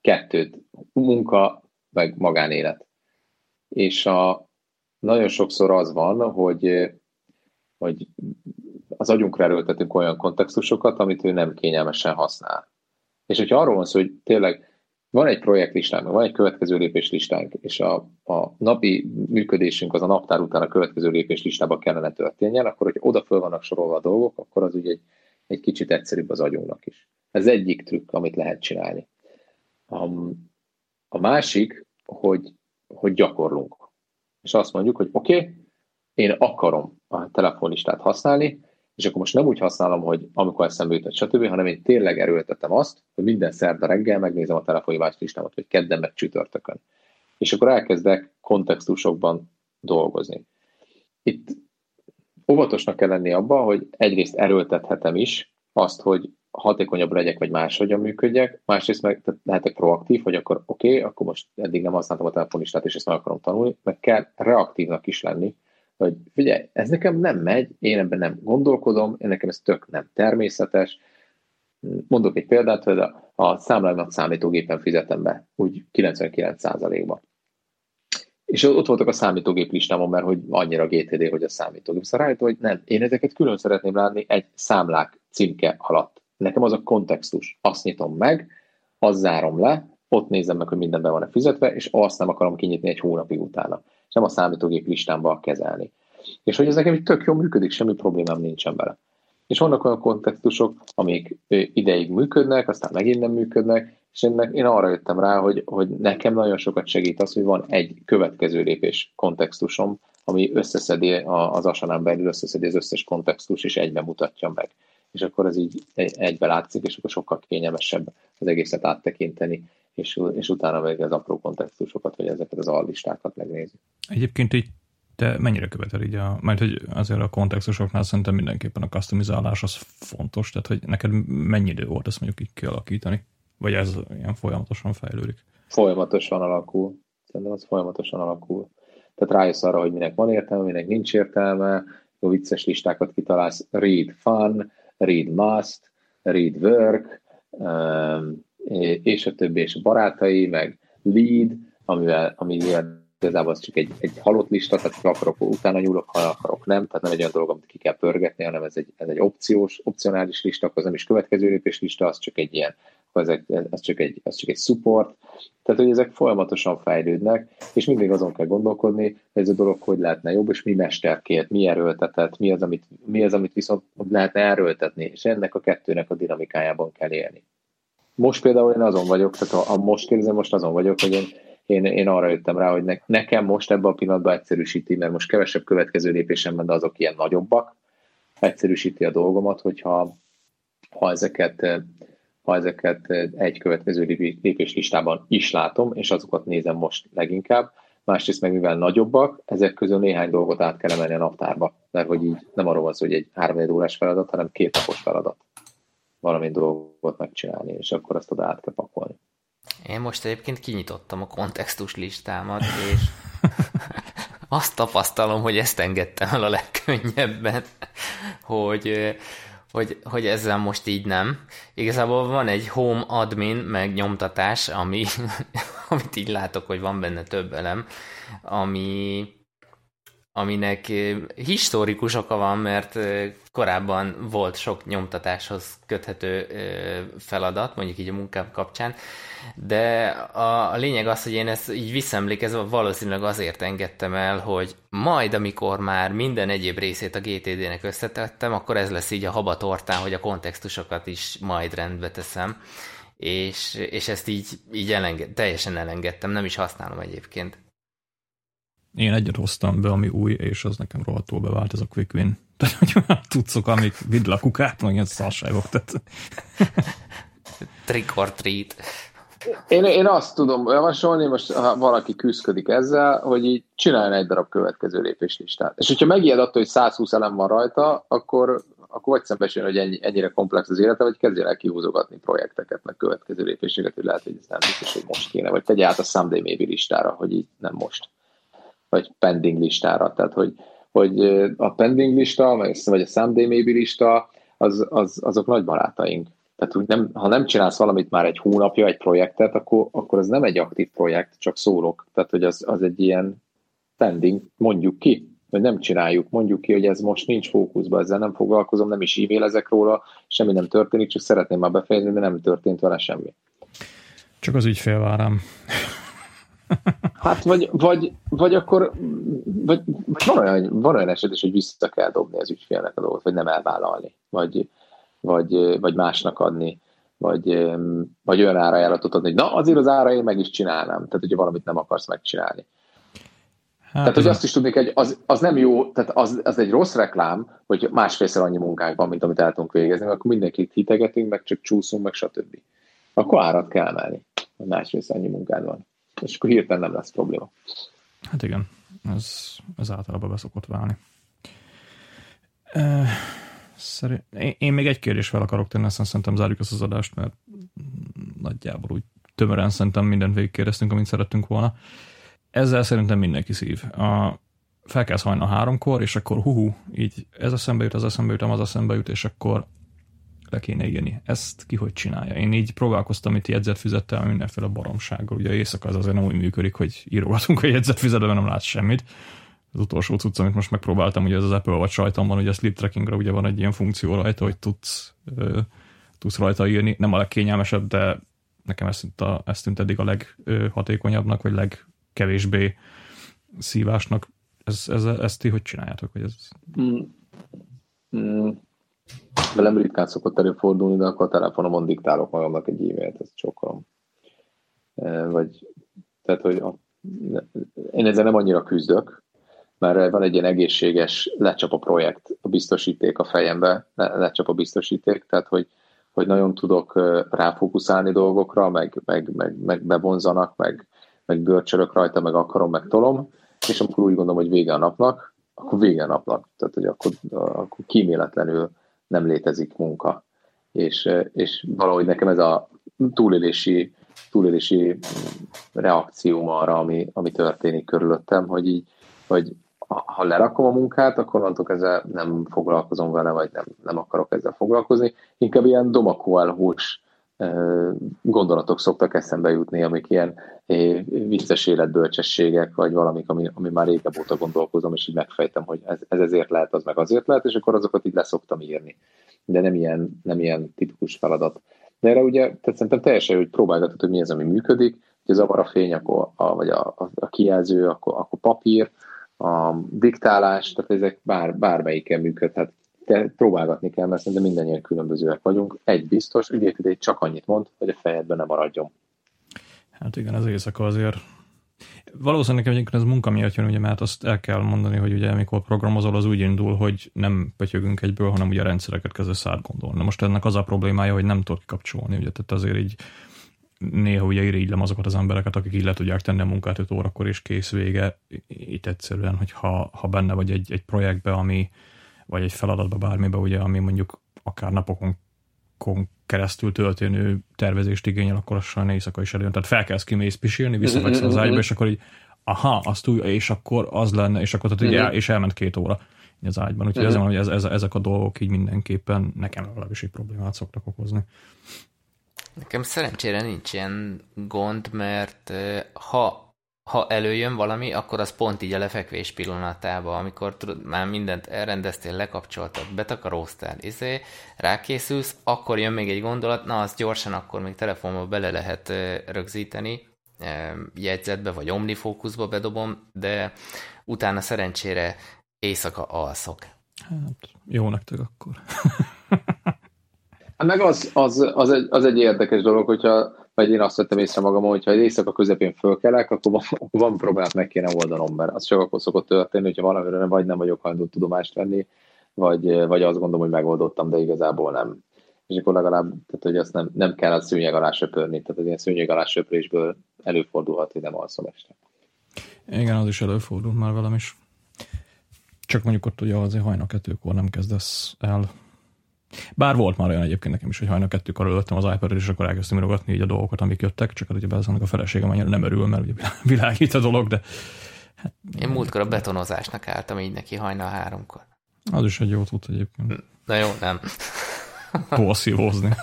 kettőt, munka, meg magánélet. És a, nagyon sokszor az van, hogy, hogy az agyunkra erőltetünk olyan kontextusokat, amit ő nem kényelmesen használ. És hogyha arról van szó, hogy tényleg van egy projektlistánk, van egy következő lépéslistánk, és a, a napi működésünk az a naptár után a következő lépéslistába kellene történjen, akkor, hogyha oda föl vannak sorolva a dolgok, akkor az ugye egy, egy kicsit egyszerűbb az agyunknak is. Ez egyik trükk, amit lehet csinálni. A, a másik, hogy, hogy gyakorlunk. És azt mondjuk, hogy oké, okay, én akarom a telefonlistát használni, és akkor most nem úgy használom, hogy amikor eszembe jutott, stb., hanem én tényleg erőltetem azt, hogy minden szerda reggel megnézem a telefonhívás listámat, vagy kedden meg csütörtökön. És akkor elkezdek kontextusokban dolgozni. Itt óvatosnak kell lenni abban, hogy egyrészt erőltethetem is azt, hogy hatékonyabb legyek, vagy máshogyan működjek, másrészt meg tehát lehetek proaktív, hogy akkor oké, okay, akkor most eddig nem használtam a telefonistát, és ezt meg akarom tanulni, meg kell reaktívnak is lenni, hogy figyelj, ez nekem nem megy, én ebben nem gondolkodom, én nekem ez tök nem természetes. Mondok egy példát, hogy a, a számlámat számítógépen fizetem be, úgy 99%-ban. És ott voltak a számítógép listámon, mert hogy annyira GTD, hogy a számítógép. Szóval rájöttem, hogy nem, én ezeket külön szeretném látni egy számlák címke alatt. Nekem az a kontextus. Azt nyitom meg, azt zárom le, ott nézem meg, hogy minden be van-e fizetve, és azt nem akarom kinyitni egy hónapig utána nem a számítógép listámba kezelni. És hogy ez nekem így tök jól működik, semmi problémám nincsen vele. És vannak olyan kontextusok, amik ideig működnek, aztán megint nem működnek, és ennek én arra jöttem rá, hogy, hogy nekem nagyon sokat segít az, hogy van egy következő lépés kontextusom, ami összeszedi az asanán belül, összeszedi az összes kontextus, és egyben mutatja meg. És akkor ez így egybe látszik, és akkor sokkal kényelmesebb az egészet áttekinteni, és, és utána még az apró kontextusokat, vagy ezeket az allistákat megnézni. Egyébként így te mennyire követel így a, mert hogy azért a kontextusoknál szerintem mindenképpen a customizálás az fontos, tehát hogy neked mennyi idő volt ezt mondjuk így kialakítani? Vagy ez ilyen folyamatosan fejlődik? Folyamatosan alakul. Szerintem az folyamatosan alakul. Tehát rájössz arra, hogy minek van értelme, minek nincs értelme, jó vicces listákat kitalálsz, read fun, read must, read work, um, és a többi, és a barátai, meg lead, amivel, amivel igazából az csak egy, egy halott lista, tehát ha akarok, utána nyúlok, ha akarok, nem, tehát nem egy olyan dolog, amit ki kell pörgetni, hanem ez egy, ez egy opciós, opcionális lista, akkor az nem is következő lépés lista, az csak egy ilyen, az, egy, az, csak egy, az csak egy support, tehát hogy ezek folyamatosan fejlődnek, és mindig azon kell gondolkodni, hogy ez a dolog hogy lehetne jobb, és mi mesterkért, mi erőltetett, mi az, amit, mi az, amit viszont lehetne erőltetni, és ennek a kettőnek a dinamikájában kell élni. Most például én azon vagyok, tehát ha, most kérdezem, most azon vagyok, hogy én, én, én arra jöttem rá, hogy ne, nekem most ebben a pillanatban egyszerűsíti, mert most kevesebb következő lépésem van, de azok ilyen nagyobbak, egyszerűsíti a dolgomat, hogyha ha ezeket, ha ezeket egy következő lépés listában is látom, és azokat nézem most leginkább, másrészt meg mivel nagyobbak, ezek közül néhány dolgot át kell emelni a naptárba, mert hogy így nem arról van szó, hogy egy három órás feladat, hanem két napos feladat valami dolgot megcsinálni, és akkor azt oda át kell pakolni. Én most egyébként kinyitottam a kontextus listámat, és azt tapasztalom, hogy ezt engedtem el a legkönnyebben, hogy, hogy, hogy ezzel most így nem. Igazából van egy home admin, meg nyomtatás, ami, amit így látok, hogy van benne több elem, ami, aminek historikus oka van, mert korábban volt sok nyomtatáshoz köthető feladat, mondjuk így a munkám kapcsán, de a, a lényeg az, hogy én ezt így visszaemlékezve valószínűleg azért engedtem el, hogy majd, amikor már minden egyéb részét a GTD-nek összetettem, akkor ez lesz így a habatortán, hogy a kontextusokat is majd rendbe teszem, és, és ezt így, így elenged, teljesen elengedtem, nem is használom egyébként. Én egyet hoztam be, ami új, és az nekem rohadtul bevált, ez a Quick Win. Tehát, hogy olyan tudszok, amik vidd a kukát, meg ilyen szarságok. Tehát. Trick or treat. Én, én azt tudom javasolni, most ha valaki küzdik ezzel, hogy így csináljon egy darab következő lépéslistát. És hogyha megijed attól, hogy 120 elem van rajta, akkor akkor vagy szembesül, hogy ennyi, ennyire komplex az élete, vagy kezdjél el kihúzogatni projekteket, meg következő lépéseket, hogy lehet, hogy ez nem biztos, hogy most kéne, vagy tegye át a Someday Maybe listára, hogy így nem most, vagy pending listára, tehát hogy, hogy a pending lista, vagy a Maybe lista, az, az, azok nagy barátaink. Tehát hogy nem, ha nem csinálsz valamit már egy hónapja, egy projektet, akkor, akkor az nem egy aktív projekt, csak szólok. Tehát, hogy az, az egy ilyen pending, mondjuk ki, hogy nem csináljuk, mondjuk ki, hogy ez most nincs fókuszban, ezzel nem foglalkozom, nem is e-mailezek róla, semmi nem történik, csak szeretném már befejezni, de nem történt vele semmi. Csak az ügyfél várám. Hát vagy, vagy, vagy akkor vagy, vagy van, olyan, van olyan eset is, hogy vissza kell dobni az ügyfélnek a dolgot, vagy nem elvállalni, vagy, vagy, vagy másnak adni, vagy, vagy olyan árajánlatot adni, hogy na azért az ára én meg is csinálnám, tehát hogyha valamit nem akarsz megcsinálni. Hát tehát, hogy azt is tudnék, hogy az, az nem jó, tehát az, az egy rossz reklám, hogy másfélszer annyi munkánk van, mint amit el tudunk végezni, akkor mindenkit hitegetünk, meg csak csúszunk, meg stb. Akkor árat kell emelni, hogy másfélszer annyi munkád van. És akkor hirtelen nem lesz probléma. Hát igen, ez, ez általában beszokott válni. Szerint, én, még egy kérdés fel akarok tenni, aztán szerintem zárjuk ezt az adást, mert nagyjából úgy tömören szerintem mindent végigkérdeztünk, amit szerettünk volna. Ezzel szerintem mindenki szív. A, felkelsz hajna háromkor, és akkor huhu, így ez eszembe jut, az eszembe jut, az eszembe jut, és akkor le kéne írni. Ezt ki hogy csinálja? Én így próbálkoztam itt jegyzetfüzettel, mindenféle baromsággal. Ugye éjszaka az azért nem úgy működik, hogy írogatunk a jegyzetfüzetben, nem látsz semmit. Az utolsó cucc, amit most megpróbáltam, ugye ez az Apple vagy sajton van, ugye a sleep trackingre ugye van egy ilyen funkció rajta, hogy tudsz, ö, tudsz rajta írni. Nem a legkényelmesebb, de nekem ezt, a, ezt tűnt eddig a leghatékonyabbnak, vagy legkevésbé szívásnak. Ez, ez, ezt ti hogy csináljátok? Hogy ez... Mm. Mm. Velem ritkán szokott előfordulni, de akkor a telefonomon diktálok magamnak egy e-mailt, ezt csokolom. E, vagy, tehát, hogy a, én ezzel nem annyira küzdök, mert van egy ilyen egészséges lecsap a projekt, a biztosíték a fejembe, le, lecsap a biztosíték, tehát, hogy, hogy nagyon tudok e, ráfókuszálni dolgokra, meg, meg, meg, meg bevonzanak, meg, meg görcsörök rajta, meg akarom, meg tolom, és amikor úgy gondolom, hogy vége a napnak, akkor vége a napnak. Tehát, hogy akkor, akkor kíméletlenül nem létezik munka. És, és valahogy nekem ez a túlélési, túlélési reakcióm arra, ami, ami történik körülöttem, hogy így, hogy ha lerakom a munkát, akkor onnantól ezzel nem foglalkozom vele, vagy nem, nem akarok ezzel foglalkozni. Inkább ilyen domakuálhús gondolatok szoktak eszembe jutni, amik ilyen vicces életbölcsességek, vagy valamik, ami, ami már régebb óta gondolkozom, és így megfejtem, hogy ez, ez ezért lehet, az meg azért lehet, és akkor azokat így leszoktam írni. De nem ilyen, nem ilyen tipikus feladat. De erre ugye, tehát szerintem teljesen, hogy próbálgatod, hogy mi az, ami működik, hogy zavar a fény, akkor, a, vagy a, a, a kijelző, akkor, akkor papír, a diktálás, tehát ezek bár, bármelyiken működhet de próbálgatni kell, mert szerintem mindannyian különbözőek vagyunk. Egy biztos, ügyépítés csak annyit mond, hogy a fejedben nem maradjon. Hát igen, az éjszaka azért Valószínűleg egyébként ez munka miatt jön, ugye, mert azt el kell mondani, hogy ugye amikor programozol, az úgy indul, hogy nem pötyögünk egyből, hanem ugye a rendszereket kezdesz átgondolni. Most ennek az a problémája, hogy nem tudod kikapcsolni, ugye, tehát azért így néha ugye irigylem azokat az embereket, akik így le tudják tenni a munkát 5 órakor és kész vége. Itt egyszerűen, hogy ha, ha benne vagy egy, egy projektbe, ami, vagy egy feladatba, bármibe, ugye, ami mondjuk akár napokon keresztül történő tervezést igényel, akkor lassan éjszaka is előjön. Tehát felkelsz, kimész pisilni, visszafekszem az ágyba, és akkor így, aha, azt úgy, és akkor az lenne, és akkor tehát, ugye, és elment két óra az ágyban. Úgyhogy uh-huh. ezért hogy ez, ez, ezek a dolgok így mindenképpen nekem legalábbis egy problémát szoktak okozni. Nekem szerencsére nincs ilyen gond, mert ha ha előjön valami, akkor az pont így a lefekvés pillanatában, amikor tudod, már mindent elrendeztél, lekapcsoltad, betakaróztál, izé, rákészülsz, akkor jön még egy gondolat, na azt gyorsan akkor még telefonba bele lehet rögzíteni, jegyzetbe vagy omnifókuszba bedobom, de utána szerencsére éjszaka alszok. Hát, jó nektek akkor. Meg az, az, az, egy, az egy érdekes dolog, hogyha vagy én azt vettem észre magam, hogy ha egy éjszaka közepén fölkelek, akkor van, van problémát meg kéne oldanom, mert az csak akkor szokott történni, hogyha valamire vagy nem vagyok hajlandó tudomást venni, vagy, vagy azt gondolom, hogy megoldottam, de igazából nem. És akkor legalább, tehát hogy azt nem, nem kell a szőnyeg alá söpörni, tehát az ilyen szőnyeg alá söprésből előfordulhat, hogy nem alszom este. Igen, az is előfordul már velem is. Csak mondjuk ott ugye azért hajnal kettőkor nem kezdesz el Bár volt már olyan egyébként nekem is, hogy hajnal kettőkor ölöttem az ipad és akkor elkezdtem írogatni így a dolgokat, amik jöttek, csak hát ugye annak a feleségem annyira nem örül, mert ugye világít a dolog, de Hát, Én múltkor a betonozásnak álltam így neki hajnal háromkor. Az is egy jó tud egyébként. Na jó, nem. Porszívózni.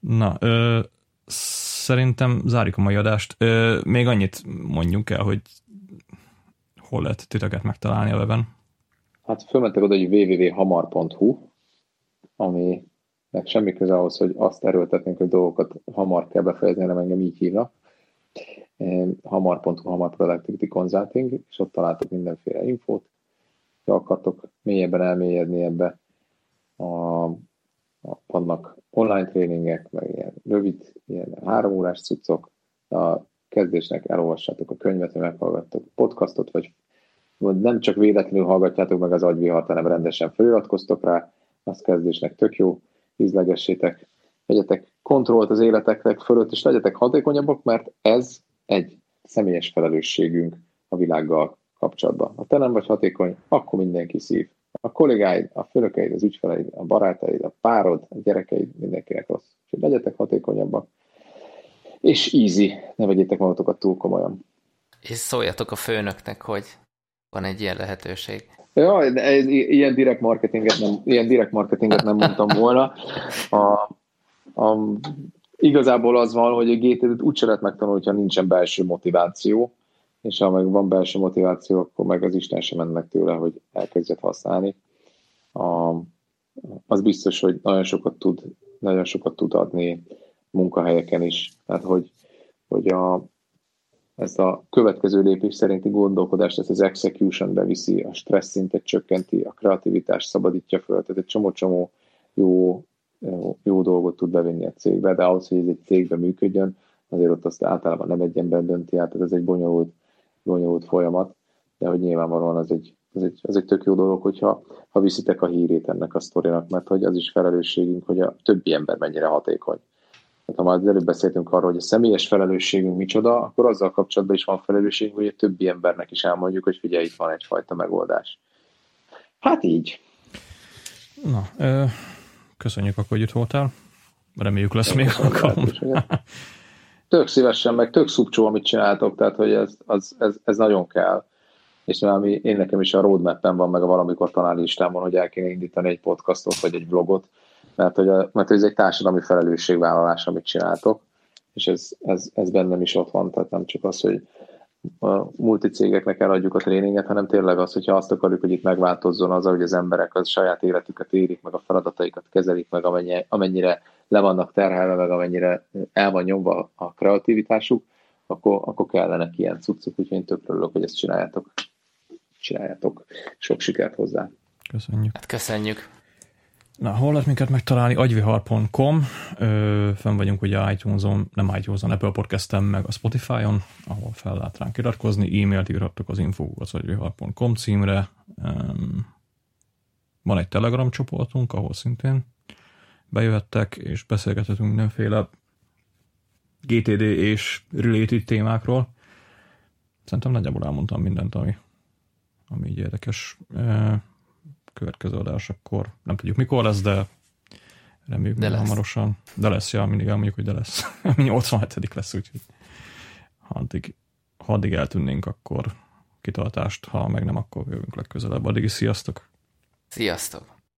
Na, ö, szerintem zárjuk a mai adást. Ö, még annyit mondjunk el, hogy hol lehet titeket megtalálni a weben. Hát fölmentek oda, hogy www.hamar.hu, ami meg semmi köze ahhoz, hogy azt erőltetnénk, hogy dolgokat hamar kell befejezni, hanem engem így hívnak hamar.hu, hamar Productivity Consulting, és ott találtok mindenféle infót. Ha akartok mélyebben elmélyedni ebbe, a, a, vannak online tréningek, meg ilyen rövid, ilyen három órás cuccok, a kezdésnek elolvassátok a könyvet, meghallgattok podcastot, vagy nem csak véletlenül hallgatjátok meg az agyvihart, hanem rendesen feliratkoztok rá, az kezdésnek tök jó, ízlegessétek, vegyetek kontrollt az életeknek fölött, és legyetek hatékonyabbak, mert ez egy személyes felelősségünk a világgal kapcsolatban. Ha te nem vagy hatékony, akkor mindenki szív. A kollégáid, a főnökeid, az ügyfeleid, a barátaid, a párod, a gyerekeid, mindenkinek rossz. Úgyhogy legyetek hatékonyabbak. És easy, ne vegyétek magatokat túl komolyan. És szóljatok a főnöknek, hogy van egy ilyen lehetőség. Ja, ilyen direkt marketinget nem, ilyen direkt marketinget nem mondtam volna. A, a Igazából az van, hogy a GTD-t úgy lehet megtanulni, hogyha nincsen belső motiváció, és ha meg van belső motiváció, akkor meg az Isten sem mennek tőle, hogy elkezdjet használni. A, az biztos, hogy nagyon sokat tud, nagyon sokat tud adni munkahelyeken is. Tehát, hogy, hogy a, ezt a következő lépés szerinti gondolkodást, ezt az execution beviszi, a stressz szintet csökkenti, a kreativitást szabadítja föl, tehát egy csomó-csomó jó jó dolgot tud bevinni a cégbe, de ahhoz, hogy ez egy cégbe működjön, azért ott azt általában nem egy ember dönti át, tehát ez egy bonyolult, bonyolult folyamat, de hogy nyilvánvalóan az egy, az egy, az egy tök jó dolog, hogyha ha viszitek a hírét ennek a sztorinak, mert hogy az is felelősségünk, hogy a többi ember mennyire hatékony. Tehát ha már az előbb beszéltünk arról, hogy a személyes felelősségünk micsoda, akkor azzal kapcsolatban is van felelősségünk, hogy a többi embernek is elmondjuk, hogy figyelj, itt van egyfajta megoldás. Hát így. Na, ö, Köszönjük akkor, hogy itt voltál. Reméljük lesz még Tök szívesen, meg tök szubcsó, amit csináltok, tehát hogy ez, az, ez, ez nagyon kell. És valami, én nekem is a roadmap van, meg a valamikor talán listámon, hogy el kéne indítani egy podcastot, vagy egy vlogot, mert, hogy a, mert ez egy társadalmi felelősségvállalás, amit csináltok, és ez, ez, ez bennem is ott van, tehát nem csak az, hogy a multicégeknek eladjuk a tréninget, hanem tényleg az, hogyha azt akarjuk, hogy itt megváltozzon az, hogy az emberek az saját életüket érik, meg a feladataikat kezelik, meg amennyire, amennyire le vannak terhelve, meg amennyire el van nyomva a kreativitásuk, akkor, akkor kellene ilyen cuccok, úgyhogy én tök örülök, hogy ezt csináljátok. Csináljátok. Sok sikert hozzá. Köszönjük. Hát köszönjük. Na, hol lehet minket megtalálni? agyvihar.com, fenn vagyunk ugye iTunes-on, nem iTunes-on, Apple podcast meg a Spotify-on, ahol fel lehet ránk iratkozni, e-mailt írhattok az info az agyvihar.com címre, van egy Telegram csoportunk, ahol szintén bejöhettek, és beszélgethetünk mindenféle GTD és related témákról. Szerintem nagyjából elmondtam mindent, ami, ami így érdekes következő adás, akkor nem tudjuk mikor lesz, de reméljük de lesz. hamarosan. De lesz, ja, mindig elmondjuk, hogy de lesz. Mi 87 lesz, úgyhogy ha addig, ha addig eltűnnénk, akkor kitartást, ha meg nem, akkor jövünk legközelebb. Addig is sziasztok! Sziasztok!